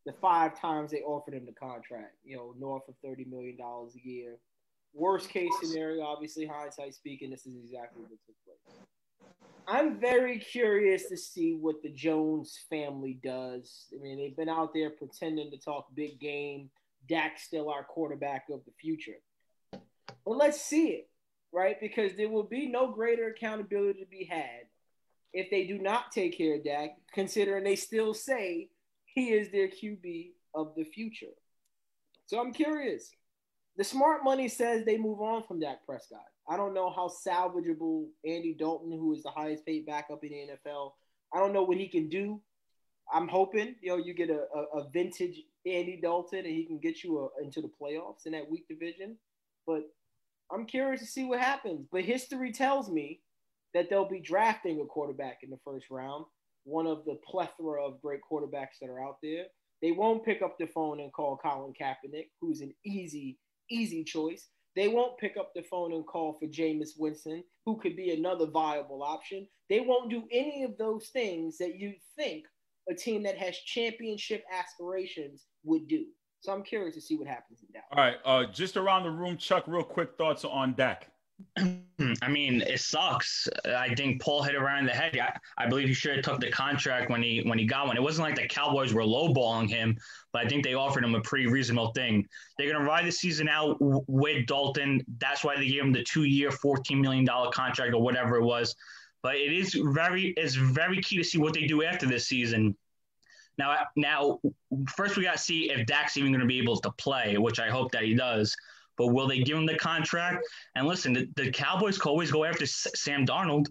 Speaker 10: the five times they offered him the contract, you know, north of $30 million a year. Worst case scenario, obviously, hindsight speaking, this is exactly what took place. I'm very curious to see what the Jones family does. I mean, they've been out there pretending to talk big game. Dak's still our quarterback of the future. But let's see it, right? Because there will be no greater accountability to be had if they do not take care of Dak, considering they still say he is their QB of the future. So I'm curious. The smart money says they move on from Dak Prescott. I don't know how salvageable Andy Dalton, who is the highest paid backup in the NFL, I don't know what he can do. I'm hoping you know you get a, a, a vintage Andy Dalton and he can get you a, into the playoffs in that weak division. But I'm curious to see what happens. But history tells me that they'll be drafting a quarterback in the first round, one of the plethora of great quarterbacks that are out there. They won't pick up the phone and call Colin Kaepernick, who's an easy, easy choice. They won't pick up the phone and call for Jameis Winston, who could be another viable option. They won't do any of those things that you think a team that has championship aspirations would do. So I'm curious to see what happens in Dallas.
Speaker 2: All right, uh, just around the room, Chuck. Real quick thoughts on Dak.
Speaker 6: I mean, it sucks. I think Paul hit around the head. I, I believe he should have took the contract when he when he got one. It wasn't like the Cowboys were lowballing him, but I think they offered him a pretty reasonable thing. They're gonna ride the season out with Dalton. That's why they gave him the two year, fourteen million dollar contract or whatever it was. But it is very it's very key to see what they do after this season. Now, now, first we got to see if Dak's even going to be able to play, which I hope that he does but will they give him the contract? And listen, the, the Cowboys can always go after Sam Darnold.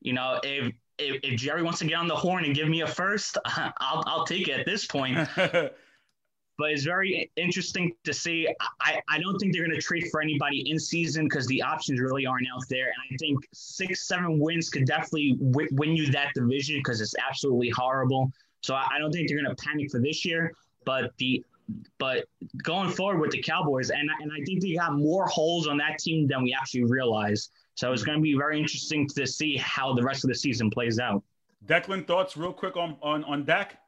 Speaker 6: You know, if, if, if Jerry wants to get on the horn and give me a first, I'll I'll take it at this point. but it's very interesting to see. I, I don't think they're going to trade for anybody in season because the options really aren't out there. And I think six, seven wins could definitely w- win you that division because it's absolutely horrible. So I, I don't think they're going to panic for this year. But the but going forward with the Cowboys, and and I think they have more holes on that team than we actually realize. So it's going to be very interesting to see how the rest of the season plays out.
Speaker 2: Declan, thoughts real quick on on on Dak?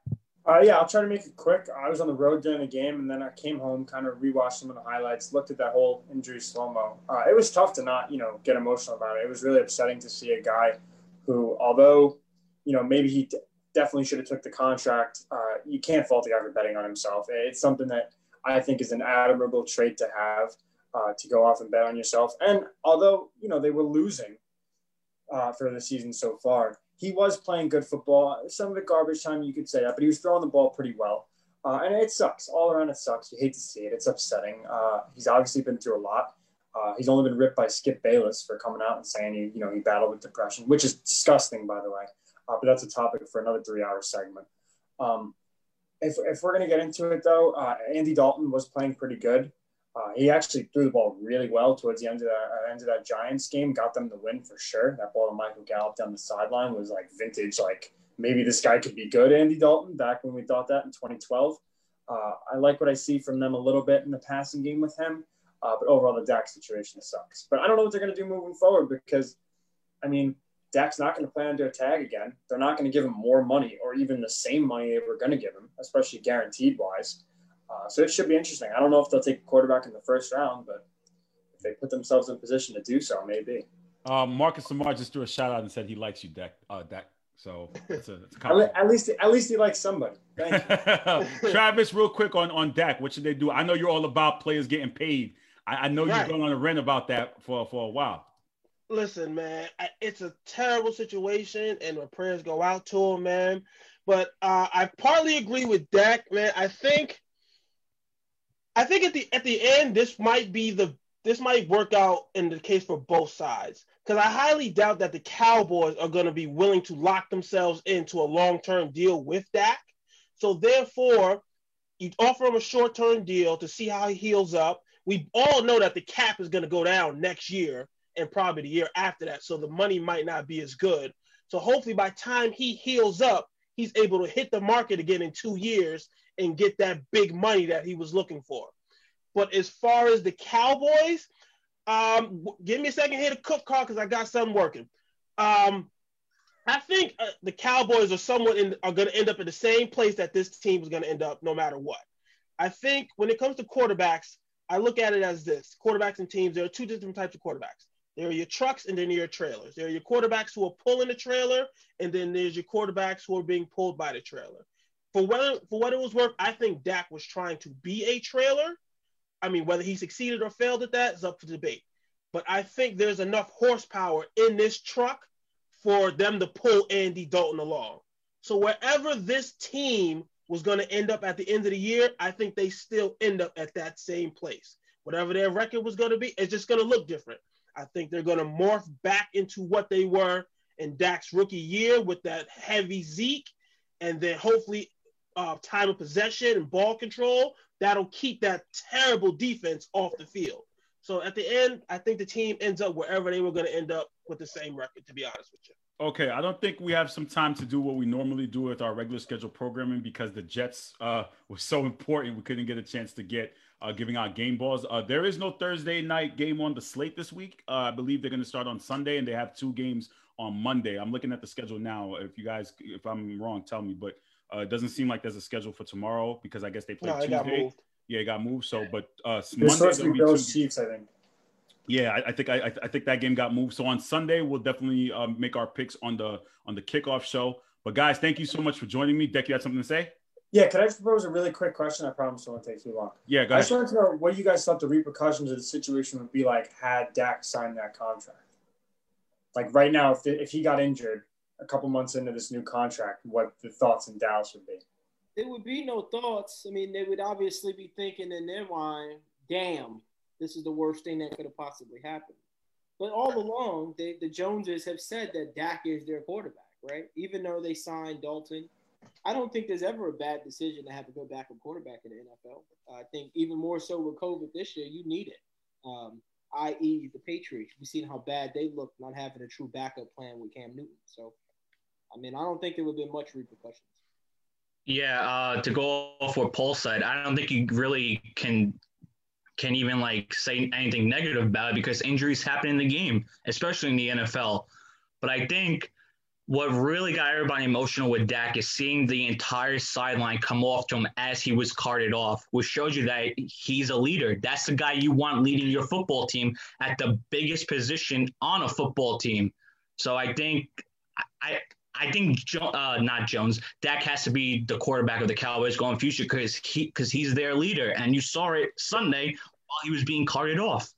Speaker 11: Uh, yeah, I'll try to make it quick. I was on the road during the game, and then I came home, kind of rewatched some of the highlights, looked at that whole injury slow mo. Uh, it was tough to not, you know, get emotional about it. It was really upsetting to see a guy who, although, you know, maybe he definitely should have took the contract. Uh, you can't fault the guy for betting on himself. It's something that I think is an admirable trait to have uh, to go off and bet on yourself. And although you know they were losing uh, for the season so far, he was playing good football. Some of it garbage time, you could say that, but he was throwing the ball pretty well. Uh, and it sucks all around. It sucks. You hate to see it. It's upsetting. Uh, he's obviously been through a lot. Uh, he's only been ripped by Skip Bayless for coming out and saying he, you know, he battled with depression, which is disgusting, by the way uh, but that's a topic for another three-hour segment. Um, if, if we're going to get into it, though, uh, Andy Dalton was playing pretty good. Uh, he actually threw the ball really well towards the end of that uh, end of that Giants game, got them the win for sure. That ball to Michael Gallup down the sideline was like vintage. Like maybe this guy could be good, Andy Dalton, back when we thought that in 2012. Uh, I like what I see from them a little bit in the passing game with him, uh, but overall the Dak situation sucks. But I don't know what they're going to do moving forward because, I mean, Dak's not going to plan to do a tag again. They're not going to give him more money or even the same money they were going to give him, especially guaranteed wise. Uh, so it should be interesting. I don't know if they'll take a quarterback in the first round, but if they put themselves in position to do so, maybe.
Speaker 2: Um, Marcus Lamar just threw a shout out and said he likes you, Dak. Uh, Dak. So it's a, it's
Speaker 11: a at least at least he likes somebody.
Speaker 2: Travis, real quick on on Dak, what should they do? I know you're all about players getting paid. I, I know right. you've gone on a rant about that for for a while
Speaker 9: listen, man, it's a terrible situation, and my prayers go out to him, man. But uh, I partly agree with Dak, man. I think, I think at the at the end, this might be the this might work out in the case for both sides because I highly doubt that the Cowboys are going to be willing to lock themselves into a long term deal with Dak. So therefore, you offer him a short term deal to see how he heals up. We all know that the cap is going to go down next year and probably the year after that. So the money might not be as good. So hopefully by time he heals up, he's able to hit the market again in two years and get that big money that he was looking for. But as far as the Cowboys, um, give me a second here to cook car because I got something working. Um, I think uh, the Cowboys are somewhat in, are going to end up in the same place that this team is going to end up, no matter what. I think when it comes to quarterbacks, I look at it as this: quarterbacks and teams. There are two different types of quarterbacks. There are your trucks, and then your trailers. There are your quarterbacks who are pulling the trailer, and then there's your quarterbacks who are being pulled by the trailer. For what for what it was worth, I think Dak was trying to be a trailer. I mean, whether he succeeded or failed at that is up for debate. But I think there's enough horsepower in this truck for them to pull Andy Dalton along. So wherever this team was going to end up at the end of the year, I think they still end up at that same place. Whatever their record was going to be, it's just going to look different. I think they're going to morph back into what they were in Dak's rookie year with that heavy Zeke, and then hopefully uh, time of possession and ball control. That'll keep that terrible defense off the field. So at the end, I think the team ends up wherever they were going to end up with the same record, to be honest with you.
Speaker 2: Okay, I don't think we have some time to do what we normally do with our regular schedule programming because the Jets uh, was so important. We couldn't get a chance to get uh, giving out game balls. Uh, there is no Thursday night game on the slate this week. Uh, I believe they're going to start on Sunday, and they have two games on Monday. I'm looking at the schedule now. If you guys, if I'm wrong, tell me. But uh, it doesn't seem like there's a schedule for tomorrow because I guess they play no, Tuesday. Yeah, it got moved. So, but uh, Monday, supposed to be Bills Chiefs, I think. Yeah, I, I think I, I, think that game got moved. So on Sunday, we'll definitely um, make our picks on the on the kickoff show. But guys, thank you so much for joining me. Deck, you had something to say?
Speaker 11: Yeah, can I just propose a really quick question? I promise it won't take too long.
Speaker 2: Yeah, go ahead.
Speaker 11: I just wanted to know what you guys thought the repercussions of the situation would be like had Dak signed that contract. Like right now, if, if he got injured a couple months into this new contract, what the thoughts in Dallas would be?
Speaker 10: There would be no thoughts. I mean, they would obviously be thinking in their mind, damn, this is the worst thing that could have possibly happened. But all along, they, the Joneses have said that Dak is their quarterback, right? Even though they signed Dalton, I don't think there's ever a bad decision to have to go back and quarterback in the NFL. I think even more so with COVID this year, you need it. Um, i.e., the Patriots. We've seen how bad they look not having a true backup plan with Cam Newton. So, I mean, I don't think there would be much repercussions.
Speaker 6: Yeah, uh, to go off what Paul said, I don't think you really can can even like say anything negative about it because injuries happen in the game, especially in the NFL. But I think what really got everybody emotional with Dak is seeing the entire sideline come off to him as he was carted off, which shows you that he's a leader. That's the guy you want leading your football team at the biggest position on a football team. So I think I I think uh, not Jones. Dak has to be the quarterback of the Cowboys going future because he because he's their leader, and you saw it Sunday while he was being carted off.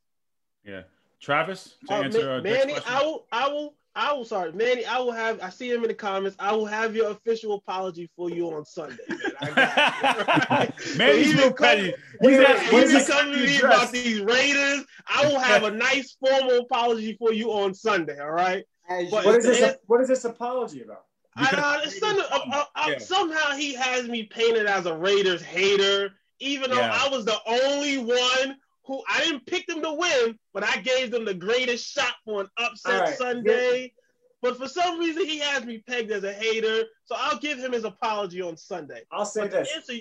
Speaker 2: Yeah, Travis. To uh, answer uh,
Speaker 9: Manny, I will, I will, I will. Sorry, Manny. I will have. I see him in the comments. I will have your official apology for you on Sunday. Man.
Speaker 2: Manny's real petty.
Speaker 9: He's, he's, he's coming to me about these Raiders. I will have a nice formal apology for you on Sunday. All right.
Speaker 11: But what is this? What is this apology about?
Speaker 9: I, uh, some, uh, uh, uh, yeah. Somehow he has me painted as a Raiders hater, even though yeah. I was the only one who I didn't pick them to win, but I gave them the greatest shot for an upset right. Sunday. But for some reason, he has me pegged as a hater, so I'll give him his apology on Sunday.
Speaker 11: I'll say
Speaker 9: but
Speaker 11: this. Answer,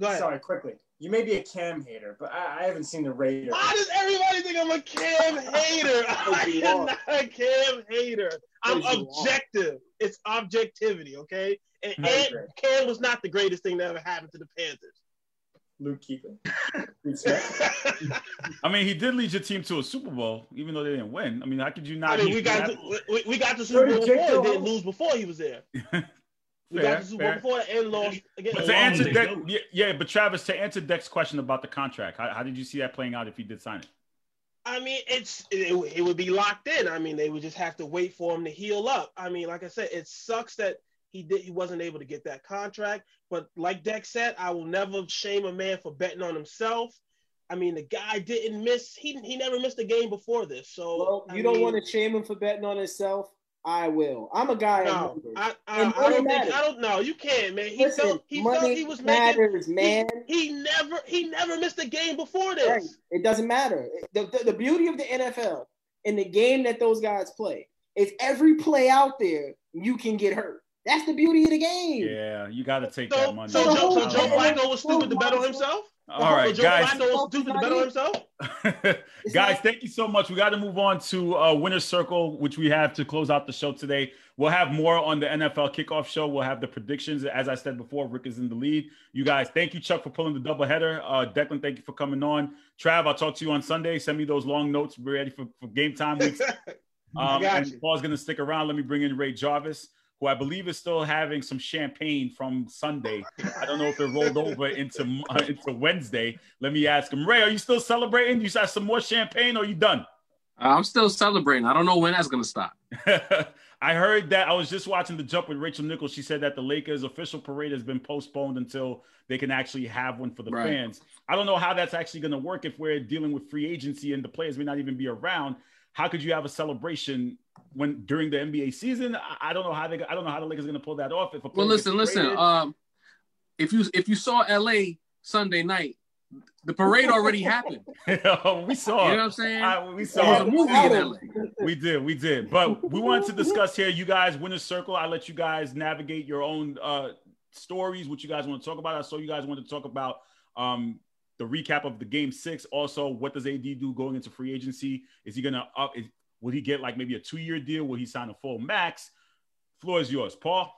Speaker 11: go ahead. Sorry, quickly. You may be a Cam hater, but I, I haven't seen the Raiders.
Speaker 9: Why does everybody think I'm a Cam hater? I am not a Cam hater. I'm objective. It's objectivity, okay? And, and Cam was not the greatest thing that ever happened to the Panthers.
Speaker 11: Luke Keeper.
Speaker 2: I mean, he did lead your team to a Super Bowl, even though they didn't win. I mean, how could you not?
Speaker 9: I mean, we got to, we, we, got the Super Bowl before. Didn't lose before he was there. We fair, got the Super Bowl before and lost again.
Speaker 2: But to answer Deck, yeah, yeah, but Travis, to answer Deck's question about the contract, how, how, did you see that playing out if he did sign it?
Speaker 9: I mean, it's it, it, would be locked in. I mean, they would just have to wait for him to heal up. I mean, like I said, it sucks that he did he wasn't able to get that contract. But like Deck said, I will never shame a man for betting on himself. I mean, the guy didn't miss. He he never missed a game before this. So
Speaker 10: well, you I don't mean, want to shame him for betting on himself. I will. I'm a guy.
Speaker 9: No, I, I, I don't think. I don't know. You can't, man. He Listen, felt he felt he was matters, making, man. He, he, never he never missed a game before this. Right.
Speaker 10: It doesn't matter. The, the, the beauty of the NFL and the game that those guys play is every play out there you can get hurt. That's the beauty of the game.
Speaker 2: Yeah, you got to take
Speaker 9: so,
Speaker 2: that money.
Speaker 9: So, Joe, so Joe Flacco was stupid to bet on himself.
Speaker 2: All right,
Speaker 9: Joe
Speaker 2: guys.
Speaker 9: Flacco do the better himself.
Speaker 2: guys, thank you so much. We got to move on to uh, winner's circle, which we have to close out the show today. We'll have more on the NFL kickoff show. We'll have the predictions. As I said before, Rick is in the lead. You guys, thank you, Chuck, for pulling the doubleheader. Uh, Declan, thank you for coming on. Trav, I'll talk to you on Sunday. Send me those long notes. We're ready for, for game time weeks. Um, and you. Paul's going to stick around. Let me bring in Ray Jarvis who I believe is still having some champagne from Sunday. I don't know if it rolled over into uh, into Wednesday. Let me ask him, Ray, are you still celebrating? You got some more champagne, or you done?
Speaker 5: Uh, I'm still celebrating. I don't know when that's gonna stop.
Speaker 2: I heard that I was just watching the jump with Rachel Nichols. She said that the Lakers official parade has been postponed until they can actually have one for the right. fans. I don't know how that's actually going to work if we're dealing with free agency and the players may not even be around. How could you have a celebration when during the NBA season. I, I don't know how they I don't know how the Lakers are going to pull that off. If a
Speaker 5: well, listen, listen. Um, if you if you saw LA Sunday night, the parade already happened.
Speaker 2: we saw.
Speaker 5: You know what I'm saying? I,
Speaker 2: we saw a movie in LA. We did, we did. But we wanted to discuss here. You guys win a circle. I let you guys navigate your own uh, stories. What you guys want to talk about? I saw you guys want to talk about um, the recap of the game six. Also, what does AD do going into free agency? Is he gonna up? Is, Will he get like maybe a two year deal? Will he sign a full max? Floor is yours, Paul.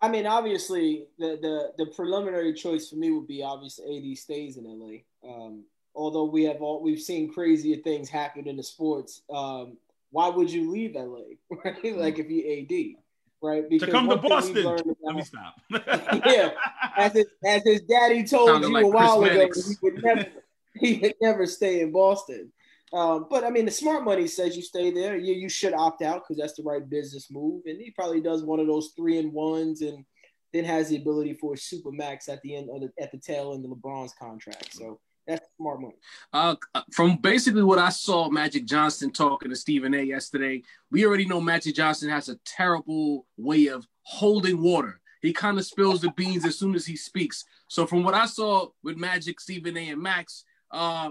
Speaker 10: I mean, obviously, the the the preliminary choice for me would be obviously AD stays in LA. Um, although we have all we've seen crazier things happen in the sports. Um, why would you leave LA? Right? Like if you AD, right?
Speaker 2: Because to come to Boston. About, Let me stop.
Speaker 10: yeah, as his, as his daddy told Sounded you like a while ago, he would never he would never stay in Boston. Um, but I mean, the smart money says you stay there. You, you should opt out because that's the right business move. And he probably does one of those three and ones, and then has the ability for a super max at the end of the, at the tail end of LeBron's contract. So that's smart money.
Speaker 5: Uh, from basically what I saw, Magic Johnson talking to Stephen A. yesterday, we already know Magic Johnson has a terrible way of holding water. He kind of spills the beans as soon as he speaks. So from what I saw with Magic, Stephen A. and Max, uh,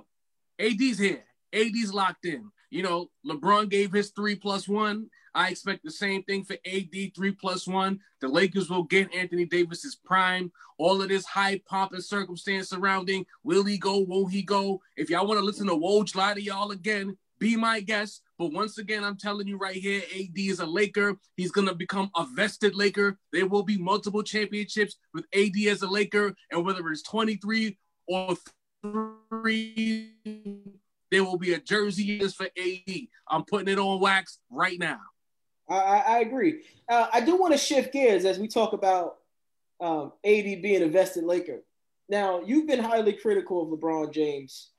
Speaker 5: AD's here. AD's locked in. You know, LeBron gave his three plus one. I expect the same thing for AD three plus one. The Lakers will get Anthony Davis's prime. All of this high pomp and circumstance surrounding will he go, won't he go? If y'all want to listen to Woj lie to y'all again, be my guest. But once again, I'm telling you right here, AD is a Laker. He's going to become a vested Laker. There will be multiple championships with AD as a Laker. And whether it's 23 or three there will be a jersey just for AD. I'm putting it on wax right now.
Speaker 10: I, I agree. Uh, I do want to shift gears as we talk about um, AD being a vested Laker. Now, you've been highly critical of LeBron James,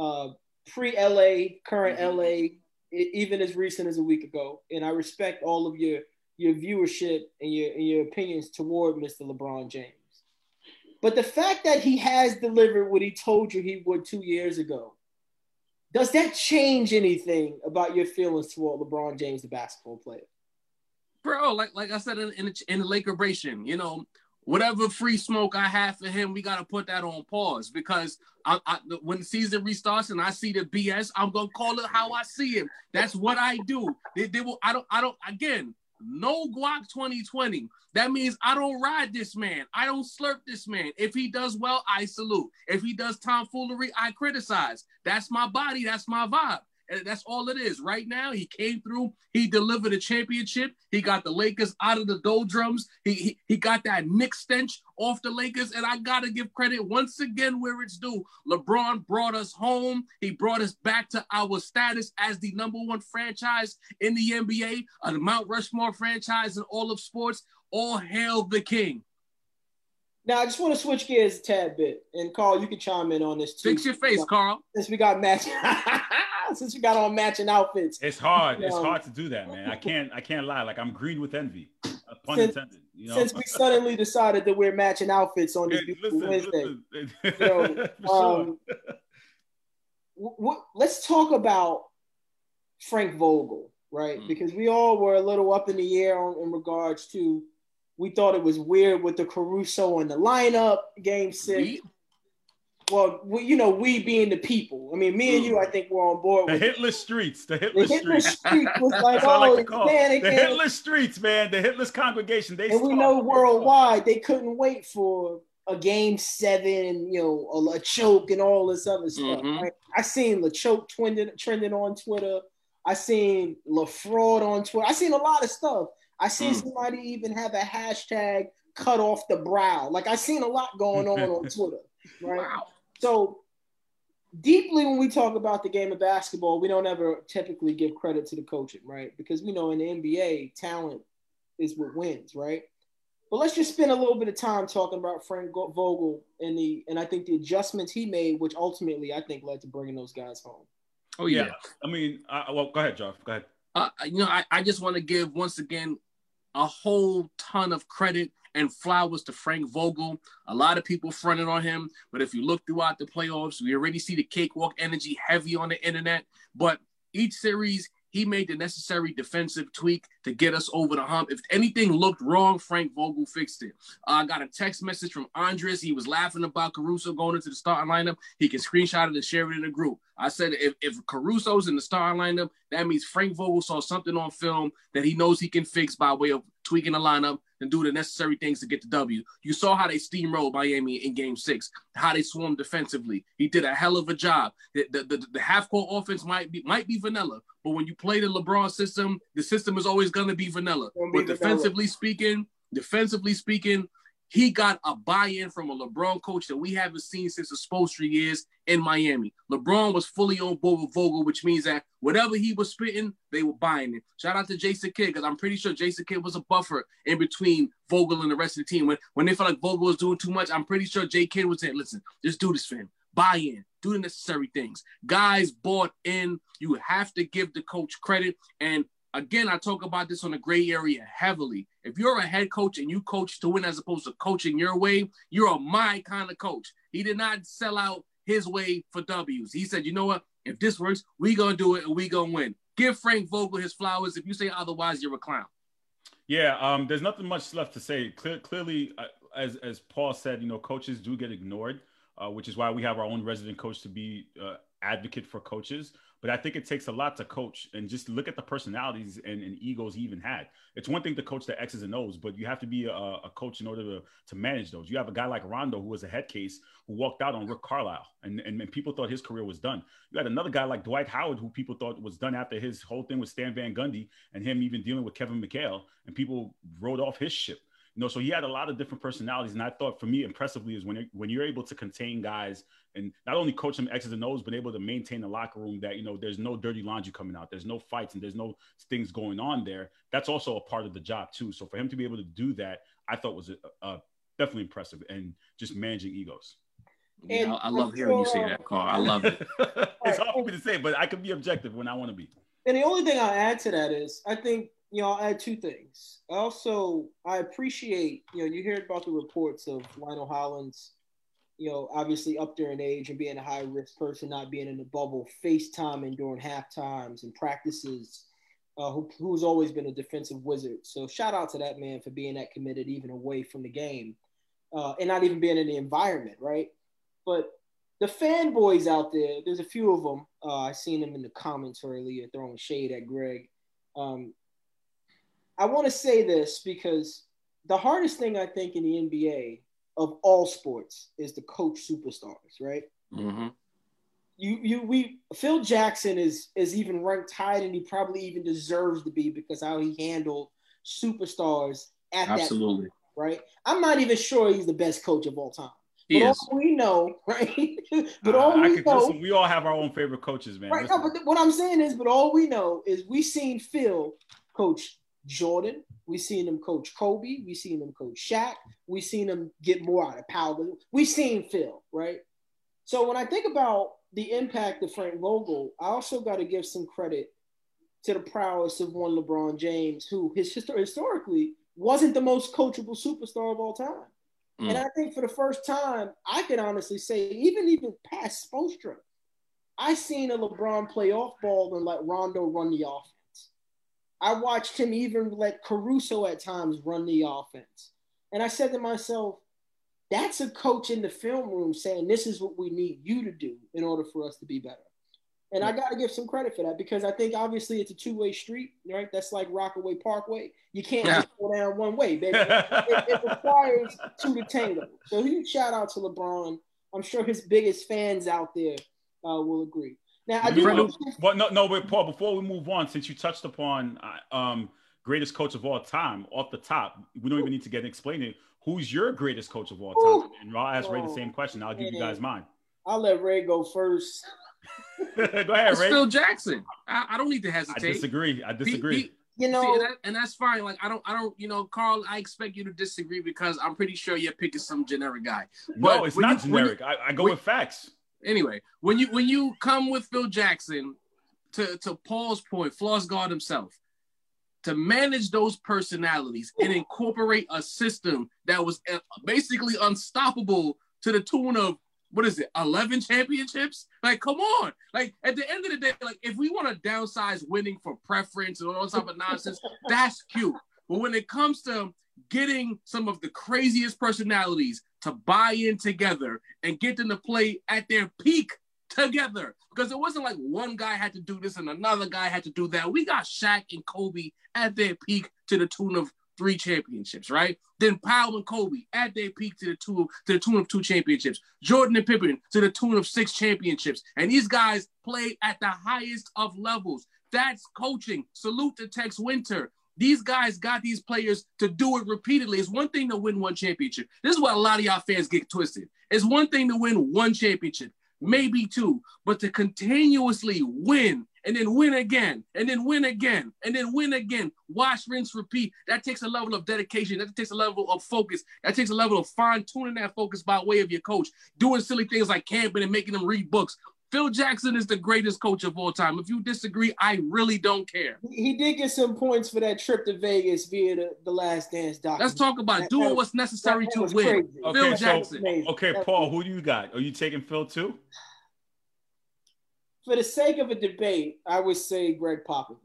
Speaker 10: uh, pre LA, current mm-hmm. LA, even as recent as a week ago. And I respect all of your your viewership and your and your opinions toward Mr. LeBron James. But the fact that he has delivered what he told you he would two years ago, does that change anything about your feelings toward LeBron James, the basketball player?
Speaker 5: Bro, like like I said in in the, in the Lakerbration, you know, whatever free smoke I have for him, we got to put that on pause because I, I, when the season restarts and I see the BS, I'm gonna call it how I see it. That's what I do. They, they will. I don't. I don't. Again, no guac 2020. That means I don't ride this man. I don't slurp this man. If he does well, I salute. If he does tomfoolery, I criticize. That's my body. That's my vibe. And that's all it is. Right now, he came through. He delivered a championship. He got the Lakers out of the doldrums. He, he, he got that Nick stench off the Lakers. And I got to give credit once again where it's due. LeBron brought us home. He brought us back to our status as the number one franchise in the NBA, a Mount Rushmore franchise in all of sports. All hail the king.
Speaker 10: Now I just want to switch gears a tad bit, and Carl, you can chime in on this too.
Speaker 5: Fix your face, Carl.
Speaker 10: Since we got match, since we got on matching outfits.
Speaker 2: It's hard. It's hard to do that, man. I can't. I can't lie. Like I'm green with envy. Pun
Speaker 10: since,
Speaker 2: intended. You know?
Speaker 10: Since we suddenly decided to wear matching outfits on this hey, listen, Wednesday, listen. you know, um, w- w- let's talk about Frank Vogel, right? Mm. Because we all were a little up in the air on, in regards to we thought it was weird with the Caruso in the lineup, game six. We? Well, we, you know, we being the people. I mean, me and you, I think we're on board.
Speaker 2: The hit list streets. The hit list,
Speaker 10: the hit list streets. was like,
Speaker 2: oh,
Speaker 10: like
Speaker 2: man, the hit list streets, man. The hit list congregation. They
Speaker 10: and we know worldwide they couldn't wait for a game seven, you know, a, a choke and all this other stuff.
Speaker 5: Mhm.
Speaker 10: Right? I seen LaChoke trending trending on Twitter. I seen LaFraud on Twitter. I seen a lot of stuff. I seen
Speaker 5: Mm.
Speaker 10: somebody even have a hashtag cut off the brow. Like I seen a lot going on on Twitter. Right. So deeply when we talk about the game of basketball, we don't ever typically give credit to the coaching, right? Because we know in the NBA, talent is what wins, right? But let's just spend a little bit of time talking about Frank Vogel and the and I think the adjustments he made, which ultimately I think led to bringing those guys home.
Speaker 5: Oh yeah.
Speaker 2: I mean, I, well, go ahead, Joff. Go ahead.
Speaker 5: Uh, you know, I, I just want to give once again a whole ton of credit and flowers to Frank Vogel. A lot of people fronted on him, but if you look throughout the playoffs, we already see the cakewalk energy heavy on the internet. But each series, he made the necessary defensive tweak to get us over the hump. If anything looked wrong, Frank Vogel fixed it. Uh, I got a text message from Andres. He was laughing about Caruso going into the starting lineup. He can screenshot it and share it in the group. I said if, if Caruso's in the starting lineup, that means Frank Vogel saw something on film that he knows he can fix by way of tweaking the lineup and do the necessary things to get the W. You saw how they steamrolled Miami in game six, how they swarmed defensively. He did a hell of a job. The, the, the, the half-court offense might be might be vanilla, but when you play the LeBron system, the system is always going to be vanilla.
Speaker 10: Be
Speaker 5: But
Speaker 10: vanilla.
Speaker 5: defensively speaking, defensively speaking, he got a buy-in from a LeBron coach that we haven't seen since the Spoelstra years in Miami. LeBron was fully on board with Vogel, which means that whatever he was spitting, they were buying it. Shout out to Jason Kidd, because I'm pretty sure Jason Kidd was a buffer in between Vogel and the rest of the team. When, when they felt like Vogel was doing too much, I'm pretty sure Jay Kidd was saying, listen, just do this him. Buy in, do the necessary things. Guys bought in. You have to give the coach credit. And again, I talk about this on the gray area heavily. If you're a head coach and you coach to win as opposed to coaching your way, you're a my kind of coach. He did not sell out his way for W's. He said, you know what? If this works, we gonna do it and we gonna win. Give Frank Vogel his flowers. If you say otherwise, you're a clown.
Speaker 2: Yeah, um, there's nothing much left to say. Clear, clearly, uh, as as Paul said, you know, coaches do get ignored, uh, which is why we have our own resident coach to be uh, advocate for coaches. But I think it takes a lot to coach, and just look at the personalities and, and egos he even had. It's one thing to coach the X's and O's, but you have to be a, a coach in order to, to manage those. You have a guy like Rondo who was a head case who walked out on Rick Carlisle, and, and, and people thought his career was done. You had another guy like Dwight Howard who people thought was done after his whole thing with Stan Van Gundy and him even dealing with Kevin McHale, and people wrote off his ship. You know, so he had a lot of different personalities, and I thought for me, impressively, is when it, when you're able to contain guys and not only coach them X's and O's, but able to maintain the locker room that you know there's no dirty laundry coming out, there's no fights, and there's no things going on there. That's also a part of the job too. So for him to be able to do that, I thought was a, a definitely impressive and just managing egos.
Speaker 5: Yeah, I, I love hearing you say that, Carl. I love it.
Speaker 2: it's hard for me to say, but I can be objective when I want to be.
Speaker 10: And the only thing I'll add to that is I think, you know, I'll add two things. Also, I appreciate, you know, you hear about the reports of Lionel Hollins, you know, obviously up there in age and being a high risk person, not being in the bubble, FaceTiming during half times and practices, uh, who, who's always been a defensive wizard. So shout out to that man for being that committed, even away from the game uh, and not even being in the environment, right? But the fanboys out there, there's a few of them. Uh, I seen them in the comments earlier throwing shade at Greg. Um, I want to say this because the hardest thing I think in the NBA of all sports is to coach superstars, right?
Speaker 5: Mm-hmm.
Speaker 10: You, you, we. Phil Jackson is is even ranked high, and he probably even deserves to be because how he handled superstars at
Speaker 5: Absolutely.
Speaker 10: that point, right? I'm not even sure he's the best coach of all time.
Speaker 5: He
Speaker 10: but
Speaker 5: is.
Speaker 10: all we know, right? but
Speaker 2: Uh,
Speaker 10: all
Speaker 2: I
Speaker 10: we
Speaker 2: could,
Speaker 10: know,
Speaker 2: listen, we all have our own favorite coaches, man.
Speaker 10: right?
Speaker 2: Listen.
Speaker 10: No, but what I'm saying is, but all we know is we've seen Phil coach Jordan, We've seen him coach Kobe, We've seen him coach Shaq, We've seen him get more out of Pau. We've seen Phil, right? So when I think about the impact of Frank Vogel, I also got to give some credit to the prowess of one LeBron James, who his histor- historically wasn't the most coachable superstar of all time.
Speaker 5: Mm.
Speaker 10: And I think for the first time, I can honestly say, even even past Spoelstra, I seen a LeBron play off ball and let Rondo run the offense. I watched him even let Caruso at times run the offense. And I said to myself, that's a coach in the film room saying, this is what we need you to do in order for us to be better. And I got to give some credit for that because I think obviously it's a two way street, right? That's like Rockaway Parkway. You can't yeah. just go down one way, baby. it, it, requires two to tango. So huge shout out to LeBron. I'm sure his biggest fans out there uh, will agree. Now, I do.
Speaker 2: Know, but no, no, but Paul, before we move on, since you touched upon uh, um, greatest coach of all time off the top, we don't even need to get explaining who's your greatest coach of all time. Ooh. And I'll ask Ray the same question. I'll give you guys mine.
Speaker 10: I'll let Ray go first.
Speaker 2: go ahead, Ray.
Speaker 5: Phil Jackson. I, I, don't need to hesitate.
Speaker 2: I disagree. I disagree. He, he,
Speaker 10: you know,
Speaker 5: See, that, and that's fine. Like I don't, I don't, you know, Carl. I expect you to disagree because I'm pretty sure you're picking some generic guy.
Speaker 2: But no, it's not you, generic. You, I, I, go when, with facts.
Speaker 5: Anyway, when you when you come with Phil Jackson, to to Paul's point, Floss God himself, to manage those personalities and incorporate a system that was uh, basically unstoppable to the tune of what is it, 11 championships? Like, come on. Like, at the end of the day, like, if we want to downsize winning for preference and all type of nonsense, that's cute. But when it comes to getting some of the craziest personalities to buy in together and get them to play at their peak together, because it wasn't like one guy had to do this and another guy had to do that. We got Shaq and Kobe at their peak to the tune of three championships, right? Then Pau and Kobe at their peak to the two to the tune of two championships. Jordan and Pippen to the tune of six championships. And these guys played at the highest of levels. That's coaching. Salute to Tex Winter. These guys got these players to do it repeatedly. It's one thing to win one championship. This is what a lot of y'all fans get twisted. It's one thing to win one championship, maybe two, but to continuously win and then win again, and then win again, and then win again. Wash, rinse, repeat. That takes a level of dedication. That takes a level of focus. That takes a level of fine tuning that focus by way of your coach, doing silly things like camping and making them read books. Phil Jackson is the greatest coach of all time. If you disagree, I really don't care.
Speaker 10: He did get some points for that trip to Vegas via the, the Last Dance doc.
Speaker 5: Let's talk about that, doing that, what's necessary to win.
Speaker 2: Okay, Phil Jackson. So, okay, Paul, who do you got? Are you taking Phil too?
Speaker 10: for the sake of a debate, I would say Gregg Popovich,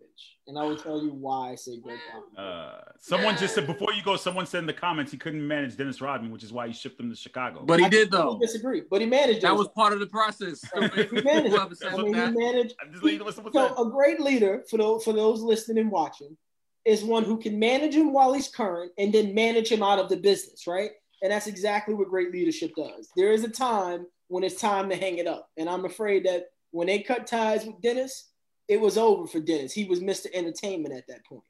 Speaker 10: and I will tell you why I say Gregg Popovich.
Speaker 2: Uh, someone just said before you go, someone said in the comments he couldn't manage Dennis Rodman, which is why he shipped him to Chicago.
Speaker 5: But he I did though.
Speaker 10: Disagree, but he managed.
Speaker 5: That was part of the process.
Speaker 10: he managed. I mean, he managed. He, so a great leader for those for those listening and watching is one who can manage him while he's current and then manage him out of the business, right? And that's exactly what great leadership does. There is a time when it's time to hang it up, and I'm afraid that when they cut ties with Dennis, it was over for Dennis. He was Mr. Entertainment at that point.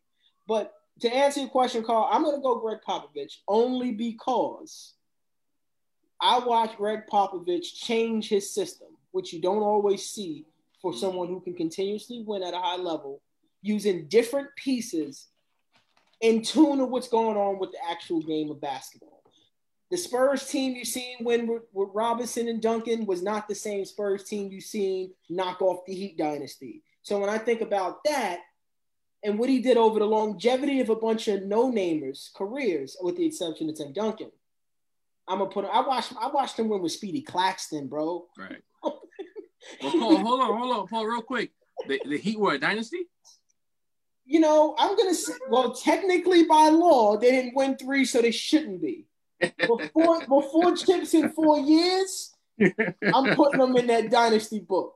Speaker 10: But to answer your question, Carl, I'm going to go Gregg Popovich only because I watched Gregg Popovich change his system, which you don't always see for mm-hmm. someone who can continuously win at a high level using different pieces in tune of what's going on with the actual game of basketball. The Spurs team you seen win with, with Robinson and Duncan was not the same Spurs team you seen knock off the Heat dynasty. So when I think about that and what he did over the longevity of a bunch of no-namers careers, with the exception of Tim Duncan, I'm gonna put. I watched. I watched him win with Speedy Claxton,
Speaker 5: bro. Right. well, Paul, hold on, hold on, Paul, real quick. The, the Heat were a dynasty.
Speaker 10: You know, I'm gonna say. Well, technically by law, they didn't win three, so they shouldn't be before before chips in four years, I'm putting them in that dynasty book.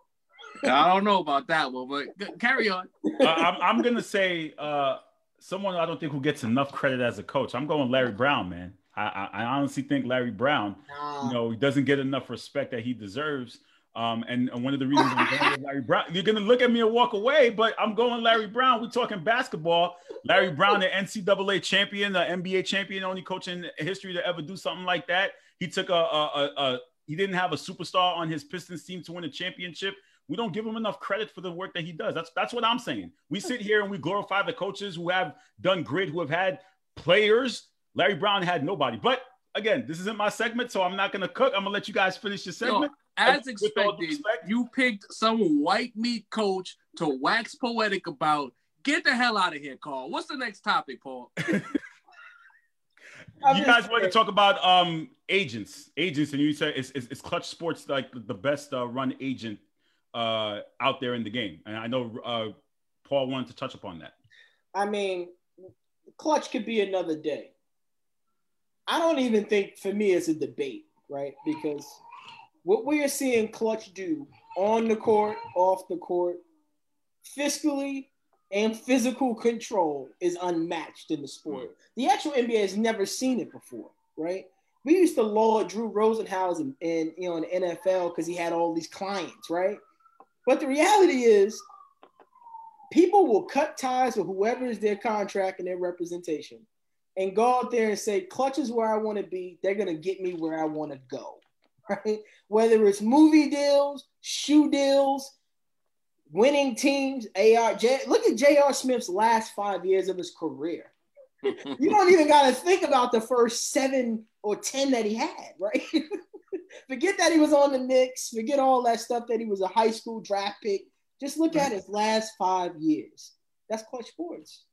Speaker 5: I don't know about that one, but carry on.
Speaker 2: uh, I'm, I'm, gonna say uh, someone I don't think who gets enough credit as a coach. I'm going Larry Brown, man. I, I, I honestly think Larry Brown, nah. you know, he doesn't get enough respect that he deserves. Um, and, and, one of the reasons I'm going Larry Brown, you're gonna look at me and walk away, but I'm going Larry Brown. We're talking basketball. Larry Brown, the NCAA champion, the NBA champion, only coach in history to ever do something like that. He took a, a, a, a he didn't have a superstar on his Pistons team to win a championship. We don't give him enough credit for the work that he does. That's that's what I'm saying. We sit here and we glorify the coaches who have done great, who have had players. Larry Brown had nobody. But again, this isn't my segment, so I'm not gonna cook. I'm gonna let you guys finish your segment. No
Speaker 5: as expected, you picked some white meat coach to wax poetic about. Get the hell out of here, Carl. What's the next topic, Paul?
Speaker 2: you guys want to talk about um agents, agents, and you said it's, it's, it's Clutch Sports like the best uh, run agent uh out there in the game, and I know uh Paul wanted to touch upon that.
Speaker 10: I mean, Clutch could be another day. I don't even think for me it's a debate, right? Because what we are seeing Clutch do on the court, off the court, fiscally and physical control is unmatched in the sport. The actual NBA has never seen it before, right? We used to laud Drew Rosenhaus and you know in the NFL because he had all these clients, right? But the reality is, people will cut ties with whoever is their contract and their representation, and go out there and say, "Clutch is where I want to be." They're gonna get me where I want to go, right? Whether it's movie deals, shoe deals, winning teams. AR, J, look at J.R. Smith's last five years of his career. you don't even got to think about the first seven or ten that he had, right? forget that he was on the Knicks. Forget all that stuff that he was a high school draft pick. Just look right. at his last five years. That's clutch sports.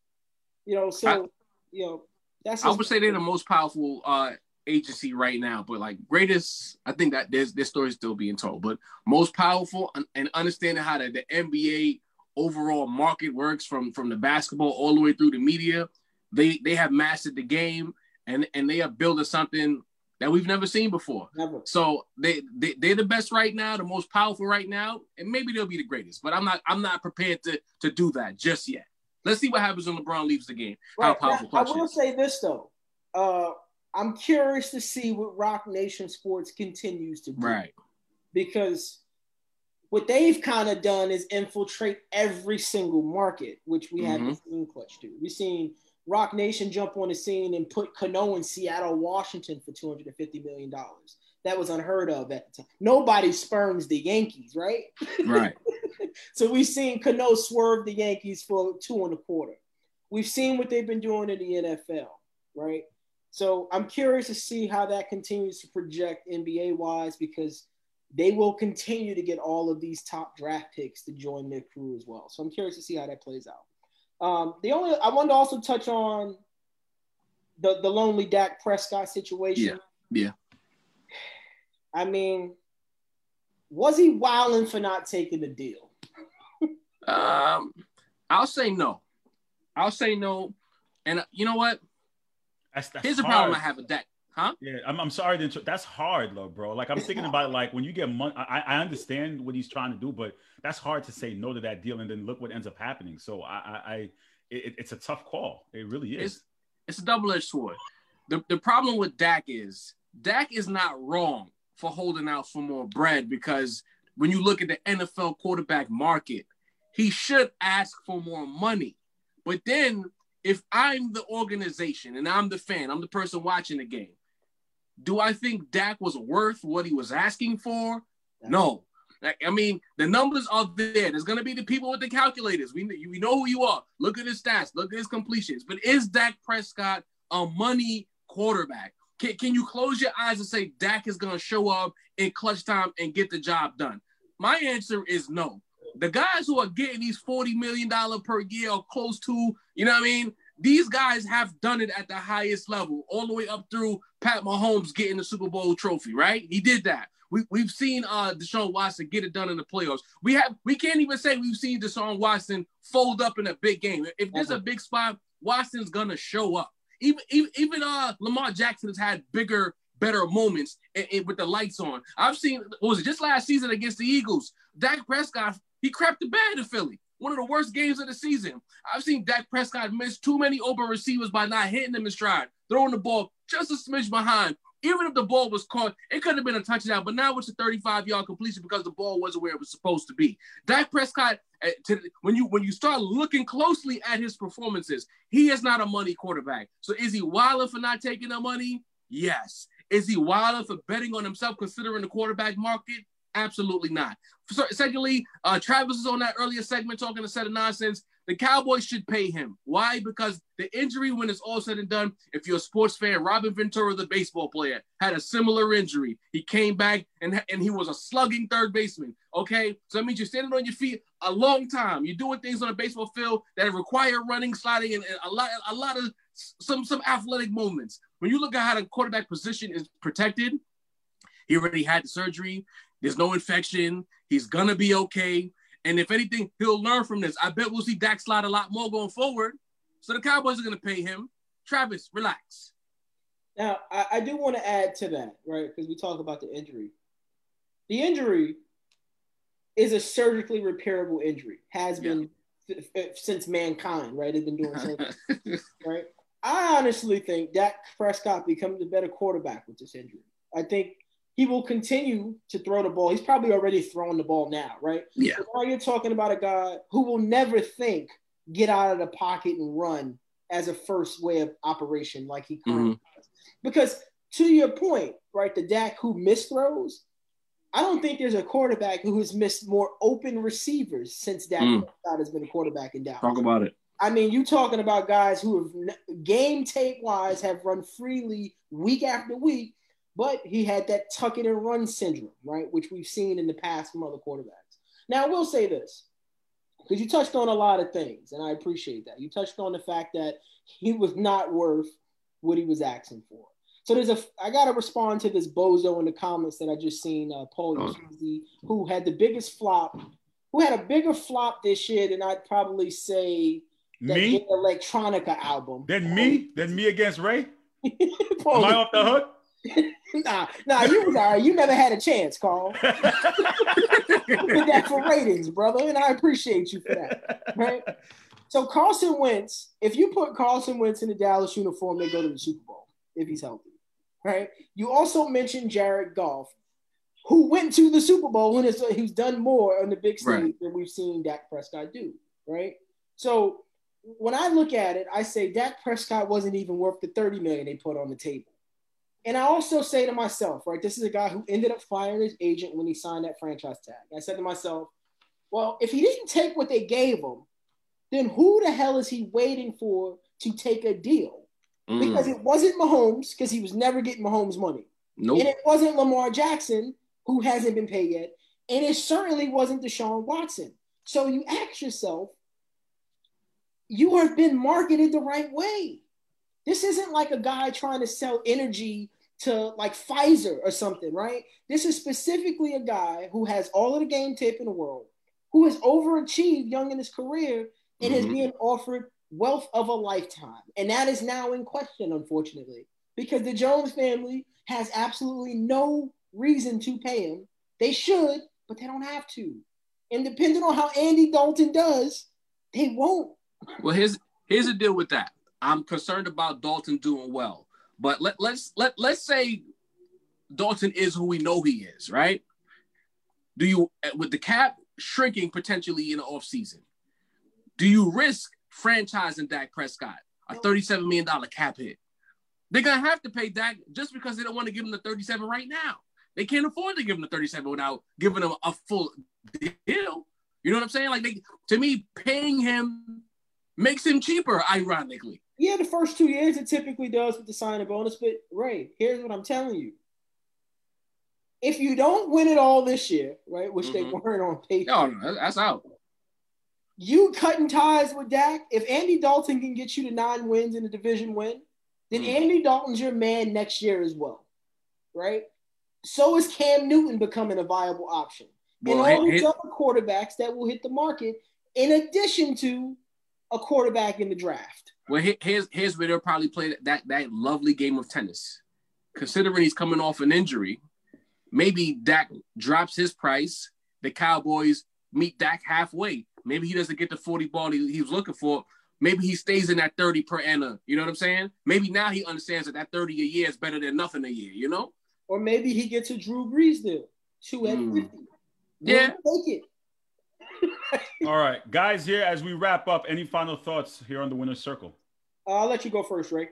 Speaker 10: You know, so I, you know that's.
Speaker 5: I would say they're the most powerful uh, agency right now, but like greatest, I think that there's this story is still being told. But most powerful and, and understanding how the, the NBA overall market works from from the basketball all the way through the media, they they have mastered the game and and they are building something that we've never seen before.
Speaker 10: Never.
Speaker 5: So they, they they're the best right now, the most powerful right now, and maybe they'll be the greatest. But I'm not I'm not prepared to to do that just yet. Let's see what happens when LeBron leaves the game. Right. How powerful
Speaker 10: now, I will is. say this though. Uh, I'm curious to see what Roc Nation Sports continues to do.
Speaker 5: Right.
Speaker 10: Because what they've kind of done is infiltrate every single market, which we mm-hmm. haven't seen Clutch do. We've seen Roc Nation jump on the scene and put Cano in Seattle, Washington for $250 million. That was unheard of at the time. Nobody spurns the Yankees, right?
Speaker 5: Right.
Speaker 10: so we've seen Cano swerve the Yankees for two and a quarter. We've seen what they've been doing in the NFL, right? So I'm curious to see how that continues to project NBA wise because they will continue to get all of these top draft picks to join their crew as well. So I'm curious to see how that plays out. Um, the only I wanted to also touch on the the lonely Dak Prescott situation.
Speaker 5: Yeah. Yeah.
Speaker 10: I mean, was he wilding for not taking the deal?
Speaker 5: um, I'll say no. I'll say no. And uh, you know what? That's, that's Here's the problem I have with Dak. Huh?
Speaker 2: Yeah, I'm, I'm sorry to inter- that's hard though, bro. Like I'm thinking about like when you get money, I, I understand what he's trying to do, but that's hard to say no to that deal and then look what ends up happening. So I, I, I it, it's a tough call. It really is.
Speaker 5: It's, it's a double edged sword. The the problem with Dak is Dak is not wrong for holding out for more bread because when you look at the NFL quarterback market, he should ask for more money. But then if I'm the organization and I'm the fan, I'm the person watching the game, do I think Dak was worth what he was asking for? No. Like, I mean, the numbers are there. There's going to be the people with the calculators. We, we know who you are. Look at his stats. Look at his completions. But is Dak Prescott a money quarterback? Can, can you close your eyes and say Dak is going to show up in clutch time and get the job done? My answer is no the guys who are getting these $40 million per year or close to, you know what I mean? These guys have done it at the highest level, all the way up through Pat Mahomes getting the Super Bowl trophy, right? He did that. We, we've seen uh, Deshaun Watson get it done in the playoffs. We have we can't even say we've seen Deshaun Watson fold up in a big game. If there's a big spot, Watson's gonna show up. Even even, even uh, Lamar Jackson has had bigger better moments and, and with the lights on. I've seen was it just last season against the Eagles? Dak Prescott he crapped the bed in Philly. One of the worst games of the season. I've seen Dak Prescott miss too many open receivers by not hitting them in stride, throwing the ball just a smidge behind. Even if the ball was caught, it could have been a touchdown. But now it's a 35 yard completion because the ball wasn't where it was supposed to be. Dak Prescott, eh, when you when you start looking closely at his performances, he is not a money quarterback. So is he wilder for not taking the money? Yes. Is he wilder for betting on himself, considering the quarterback market? Absolutely not. So, secondly, uh, Travis was on that earlier segment talking a set of nonsense. The Cowboys should pay him. Why? Because the injury, when it's all said and done, if you're a sports fan, Robin Ventura, the baseball player, had a similar injury. He came back and, and he was a slugging third baseman. Okay, so that means you're standing on your feet a long time. You're doing things on a baseball field that require running, sliding, and, and a lot, a lot of some some athletic movements. When you look at how the quarterback position is protected, he already had the surgery. There's no infection. He's gonna be okay. And if anything, he'll learn from this. I bet we'll see Dak slide a lot more going forward. So the Cowboys are gonna pay him. Travis, relax.
Speaker 10: Now, I, I do want to add to that, right? Because we talk about the injury. The injury is a surgically repairable injury. Has been since mankind, right? Has been doing surgery, right? I honestly think Dak Prescott becomes a better quarterback with this injury. I think he will continue to throw the ball. He's probably already throwing the ball now, right?
Speaker 5: Yeah.
Speaker 10: So now you're talking about a guy who will never think get out of the pocket and run as a first way of operation like he currently mm-hmm. does. Because to your point, right, the Dak who missed throws, I don't think there's a quarterback who has missed more open receivers since Dak mm. has been a quarterback in Dallas.
Speaker 5: Talk about it.
Speaker 10: I mean, you talking about guys who have game tape wise have run freely week after week, but he had that tuck it and run syndrome, right? Which we've seen in the past from other quarterbacks. Now, I will say this because you touched on a lot of things, and I appreciate that. You touched on the fact that he was not worth what he was asking for. So there's a I gotta respond to this bozo in the comments that I just seen uh, Paul oh. who had the biggest flop, who had a bigger flop this year than I'd probably say
Speaker 2: me
Speaker 10: electronica album.
Speaker 2: Then me, then me against Ray. Am I off the hook?
Speaker 10: nah, nah, you was all right. You never had a chance, Carl. did that for ratings, brother, and I appreciate you for that. Right? So Carson Wentz, if you put Carson Wentz in the Dallas uniform, they go to the Super Bowl if he's healthy. Right? You also mentioned Jared Goff, who went to the Super Bowl and he's done more on the big stage right. than we've seen Dak Prescott do. Right? So when I look at it, I say Dak Prescott wasn't even worth the 30 million they put on the table. And I also say to myself, right, this is a guy who ended up firing his agent when he signed that franchise tag. I said to myself, well, if he didn't take what they gave him, then who the hell is he waiting for to take a deal? Mm. Because it wasn't Mahomes, because he was never getting Mahomes money. Nope. And it wasn't Lamar Jackson, who hasn't been paid yet. And it certainly wasn't Deshaun Watson. So you ask yourself, you have been marketed the right way. This isn't like a guy trying to sell energy to like Pfizer or something, right? This is specifically a guy who has all of the game tape in the world, who has overachieved young in his career and mm-hmm. is being offered wealth of a lifetime. And that is now in question, unfortunately, because the Jones family has absolutely no reason to pay him. They should, but they don't have to. And depending on how Andy Dalton does, they won't.
Speaker 5: Well, here's here's the deal with that. I'm concerned about Dalton doing well. But let, let's let let's say Dalton is who we know he is, right? Do you with the cap shrinking potentially in the offseason, do you risk franchising Dak Prescott a $37 million cap hit? They're gonna have to pay Dak just because they don't want to give him the 37 right now. They can't afford to give him the 37 without giving him a full deal. You know what I'm saying? Like they, to me, paying him makes him cheaper, ironically.
Speaker 10: Yeah, the first two years it typically does with the signing bonus. But Ray, here's what I'm telling you. If you don't win it all this year, right, which mm-hmm. they weren't on paper.
Speaker 5: No, no, that's out.
Speaker 10: You cutting ties with Dak. If Andy Dalton can get you to nine wins in a division win, then mm-hmm. Andy Dalton's your man next year as well, right? So is Cam Newton becoming a viable option, well, and all these other quarterbacks that will hit the market, in addition to a quarterback in the draft.
Speaker 5: Well, here's here's where they'll probably play that that lovely game of tennis. Considering he's coming off an injury, maybe Dak drops his price. The Cowboys meet Dak halfway. Maybe he doesn't get the 40 ball he, he was looking for. Maybe he stays in that 30 per annum. You know what I'm saying? Maybe now he understands that that 30 a year is better than nothing a year, you know?
Speaker 10: Or maybe he gets a Drew Brees deal. Two at mm. 50.
Speaker 5: Yeah. Take it.
Speaker 2: All right, guys. Here, as we wrap up, any final thoughts here on the winner's circle?
Speaker 10: I'll let you go first, Ray.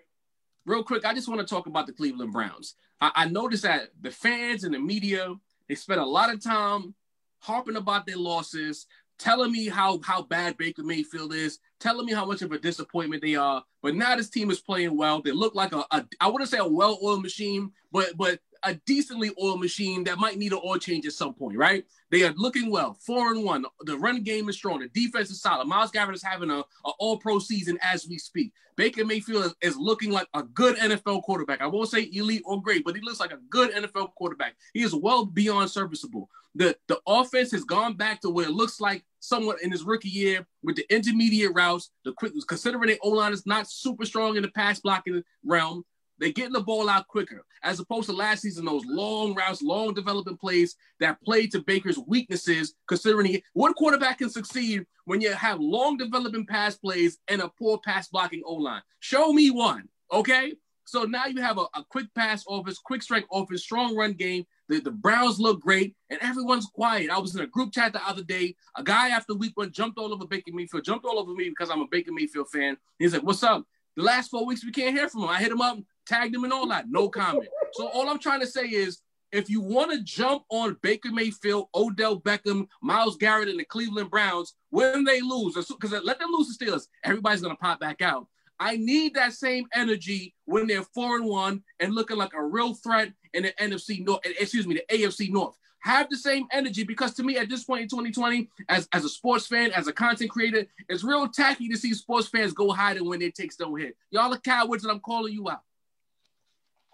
Speaker 5: Real quick, I just want to talk about the Cleveland Browns. I, I noticed that the fans and the media they spent a lot of time harping about their losses, telling me how how bad Baker Mayfield is, telling me how much of a disappointment they are. But now this team is playing well. They look like a, a I wouldn't say a well-oiled machine, but but a decently oiled machine that might need an oil change at some point, right? They are looking well, four and one. The run game is strong. The defense is solid. Myles Garrett is having a, a all pro season as we speak. Baker Mayfield is, is, looking like a good NFL quarterback. I won't say elite or great, but he looks like a good NFL quarterback. He is well beyond serviceable. The the offense has gone back to what it looks like somewhat in his rookie year with the intermediate routes. The quick considering the O line is not super strong in the pass blocking realm They're getting the ball out quicker, as opposed to last season, those long routes, long development plays that played to Baker's weaknesses, considering he, one quarterback can succeed when you have long development pass plays and a poor pass blocking O line. Show me one, okay? So now you have a, a quick pass offense, quick strike offense, strong run game. The, the Browns look great and everyone's quiet. I was in a group chat the other day. A guy after week one jumped all over Baker Mayfield, jumped all over me because I'm a Baker Mayfield fan. He's like, What's up? The last four weeks we can't hear from him. I hit him up, tagged him and all that. No comment. so all I'm trying to say is if you want to jump on Baker Mayfield, Odell Beckham, Myles Garrett, and the Cleveland Browns when they lose, because let them lose the Steelers, everybody's gonna pop back out. I need that same energy when they're four and one and looking like a real threat in the NFC North. Excuse me, the AFC North. Have the same energy because to me, at this point in 2020, as, as a sports fan, as a content creator, it's real tacky to see sports fans go hiding when their takes don't hit. Y'all are cowards, and I'm calling you out.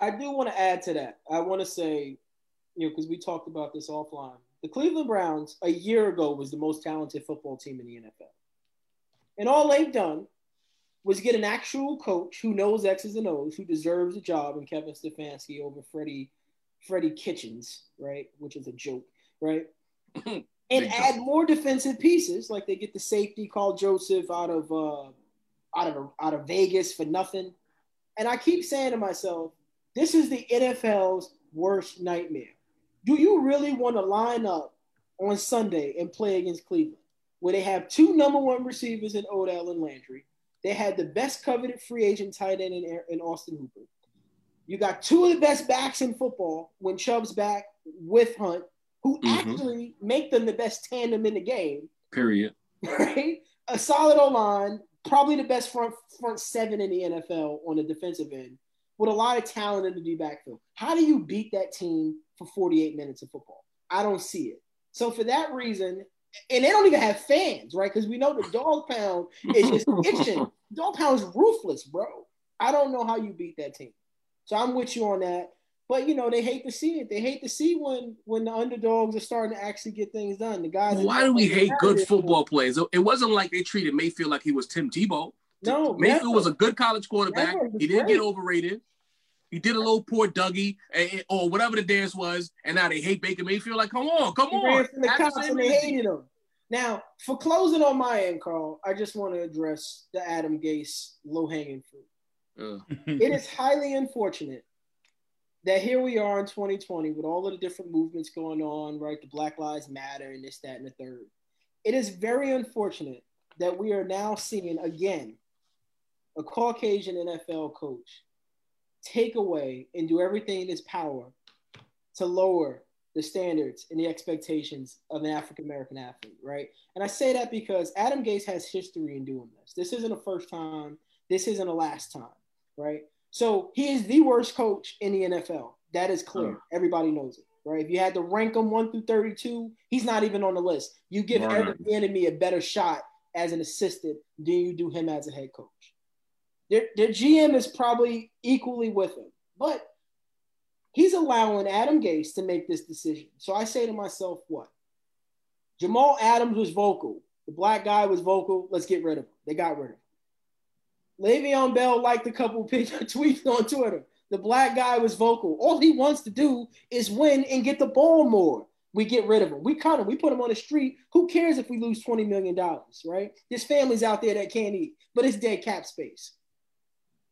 Speaker 10: I do want to add to that. I want to say, you know, because we talked about this offline. The Cleveland Browns a year ago was the most talented football team in the NFL. And all they've done was get an actual coach who knows X's and O's, who deserves a job in Kevin Stefanski over Freddie Freddie Kitchens, right? Which is a joke, right? and add more defensive pieces, like they get the safety Karl Joseph out of uh, out of out of Vegas for nothing. And I keep saying to myself, this is the NFL's worst nightmare. Do you really want to line up on Sunday and play against Cleveland, where they have two number one receivers in Odell and Landry? They had the best coveted free agent tight end in, in Austin Hooper. You got two of the best backs in football when Chubb's back with Hunt, who mm-hmm. actually make them the best tandem in the game.
Speaker 5: Period.
Speaker 10: Right? A solid O line, probably the best front front seven in the NFL on the defensive end, with a lot of talent in the D backfield. How do you beat that team for 48 minutes of football? I don't see it. So for that reason, and they don't even have fans, right? Because we know the dog pound is just itching. Dog pound is ruthless, bro. I don't know how you beat that team. So I'm with you on that. But you know they hate to see it. They hate to see when when the underdogs are starting to actually get things done. The guys.
Speaker 5: Why do we hate good football players? It wasn't like they treated Mayfield like he was Tim Tebow.
Speaker 10: No,
Speaker 5: Mayfield never. was a good college quarterback. He didn't great. get overrated. He did a little poor Dougie or whatever the dance was, and now they hate Baker Mayfield. Like, come on, come he on.
Speaker 10: From the cops and they hated him. Now, for closing on my end, Carl, I just want to address the Adam Gase low hanging fruit. Uh. it is highly unfortunate that here we are in 2020 with all of the different movements going on, right? The Black Lives Matter and this, that, and the third. It is very unfortunate that we are now seeing again a Caucasian NFL coach take away and do everything in his power to lower the standards and the expectations of an African American athlete, right? And I say that because Adam Gase has history in doing this. This isn't a first time, this isn't a last time right? So he is the worst coach in the NFL. That is clear. Mm. Everybody knows it, right? If you had to rank him one through 32, he's not even on the list. You give right. every enemy a better shot as an assistant than you do him as a head coach. Their GM is probably equally with him, but he's allowing Adam Gase to make this decision. So I say to myself, what? Jamal Adams was vocal. The black guy was vocal. Let's get rid of him. They got rid of him. Le'Veon Bell liked a couple pictures, tweets on Twitter. The black guy was vocal. All he wants to do is win and get the ball more. We get rid of him. We cut him. We put him on the street. Who cares if we lose $20 million, right? There's families out there that can't eat, but it's dead cap space.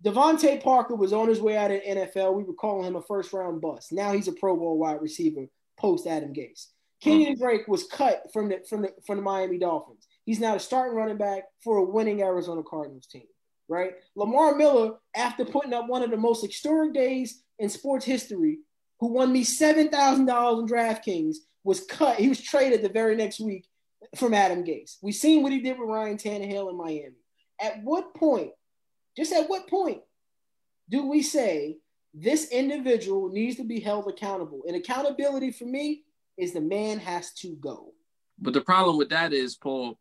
Speaker 10: DeVante Parker was on his way out of NFL. We were calling him a first round bust. Now he's a Pro Bowl wide receiver post Adam Gase. Kenyan hmm. Drake was cut from the from the from the Miami Dolphins. He's now the starting running back for a winning Arizona Cardinals team right? Lamar Miller, after putting up one of the most historic days in sports history, who won me $7,000 in DraftKings, was cut. He was traded the very next week from Adam Gase. We've seen what he did with Ryan Tannehill in Miami. At what point, just at what point, do we say this individual needs to be held accountable? And accountability for me is the man has to go.
Speaker 5: But the problem with that is, Paul,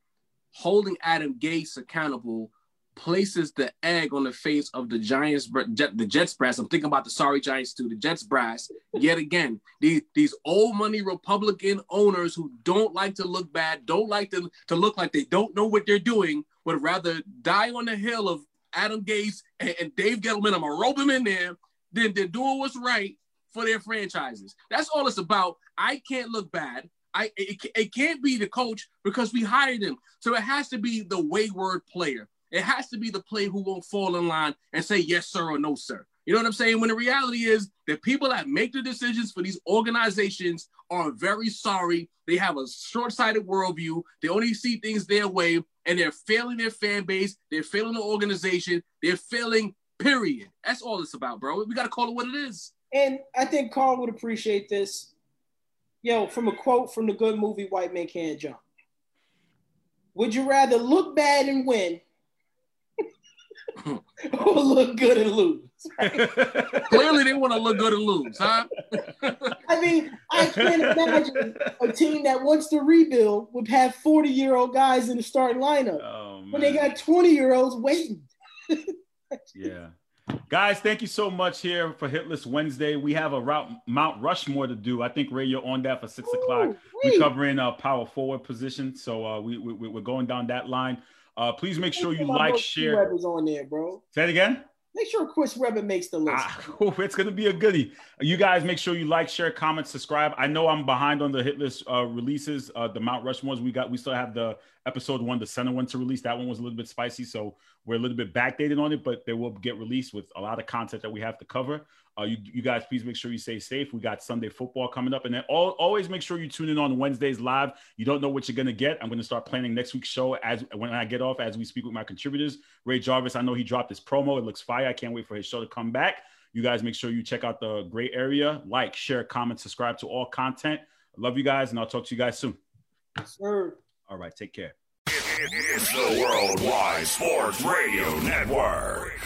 Speaker 5: holding Adam Gase accountable places the egg on the face of the Giants, the Jets brass. I'm thinking about the sorry Giants too, the Jets brass. Yet again, these these old money Republican owners who don't like to look bad, don't like to, to look like they don't know what they're doing, would rather die on the hill of Adam Gase and, and Dave Gettleman. I'm gonna rope him in there Then they're doing what's right for their franchises. That's all it's about. I can't look bad. I it, it can't be the coach because we hired him. So it has to be the wayward player. It has to be the player who won't fall in line and say yes sir or no sir. You know what I'm saying? When the reality is that people that make the decisions for these organizations are very sorry. They have a short-sighted worldview. They only see things their way, and they're failing their fan base. They're failing the organization. They're failing. Period. That's all it's about, bro. We got to call it what it is.
Speaker 10: And I think Carl would appreciate this. Yo, from a quote from the good movie White Man Can't Jump. Would you rather look bad and win or look good and lose?
Speaker 5: Clearly, they want to look good and lose, huh?
Speaker 10: I mean, I can't imagine a team that wants to rebuild would have 40 year old guys in the starting lineup oh, when they got 20 year olds waiting.
Speaker 2: yeah. Guys, thank you so much here for Hit List Wednesday. We have a route Mount Rushmore to do. I think Ray, you're on that for six Ooh, o'clock. We're covering a power forward position, so uh, we, we we're going down that line. Uh, please make sure you like, share.
Speaker 10: on there, bro.
Speaker 2: Say it again.
Speaker 10: Make sure Chris Webber makes the list. Ah,
Speaker 2: it's gonna be a goodie. You guys make sure you like, share, comment, subscribe. I know I'm behind on the hit list uh, releases. Uh, the Mount Rushmores we got. We still have the episode one, the center one to release. That one was a little bit spicy, so we're a little bit backdated on it, but they will get released with a lot of content that we have to cover. Uh, you, you guys, please make sure you stay safe. We got Sunday football coming up, and then all, always make sure you tune in on Wednesdays live. You don't know what you're gonna get. I'm gonna start planning next week's show as when I get off as we speak with my contributors. Ray Jarvis, I know he dropped his promo. It looks fire. I can't wait for his show to come back. You guys make sure you check out the great area, like, share, comment, subscribe to all content. I love you guys, and I'll talk to you guys soon.
Speaker 10: Sir.
Speaker 2: All right, take care.
Speaker 1: It's the Worldwide Sports Radio Network.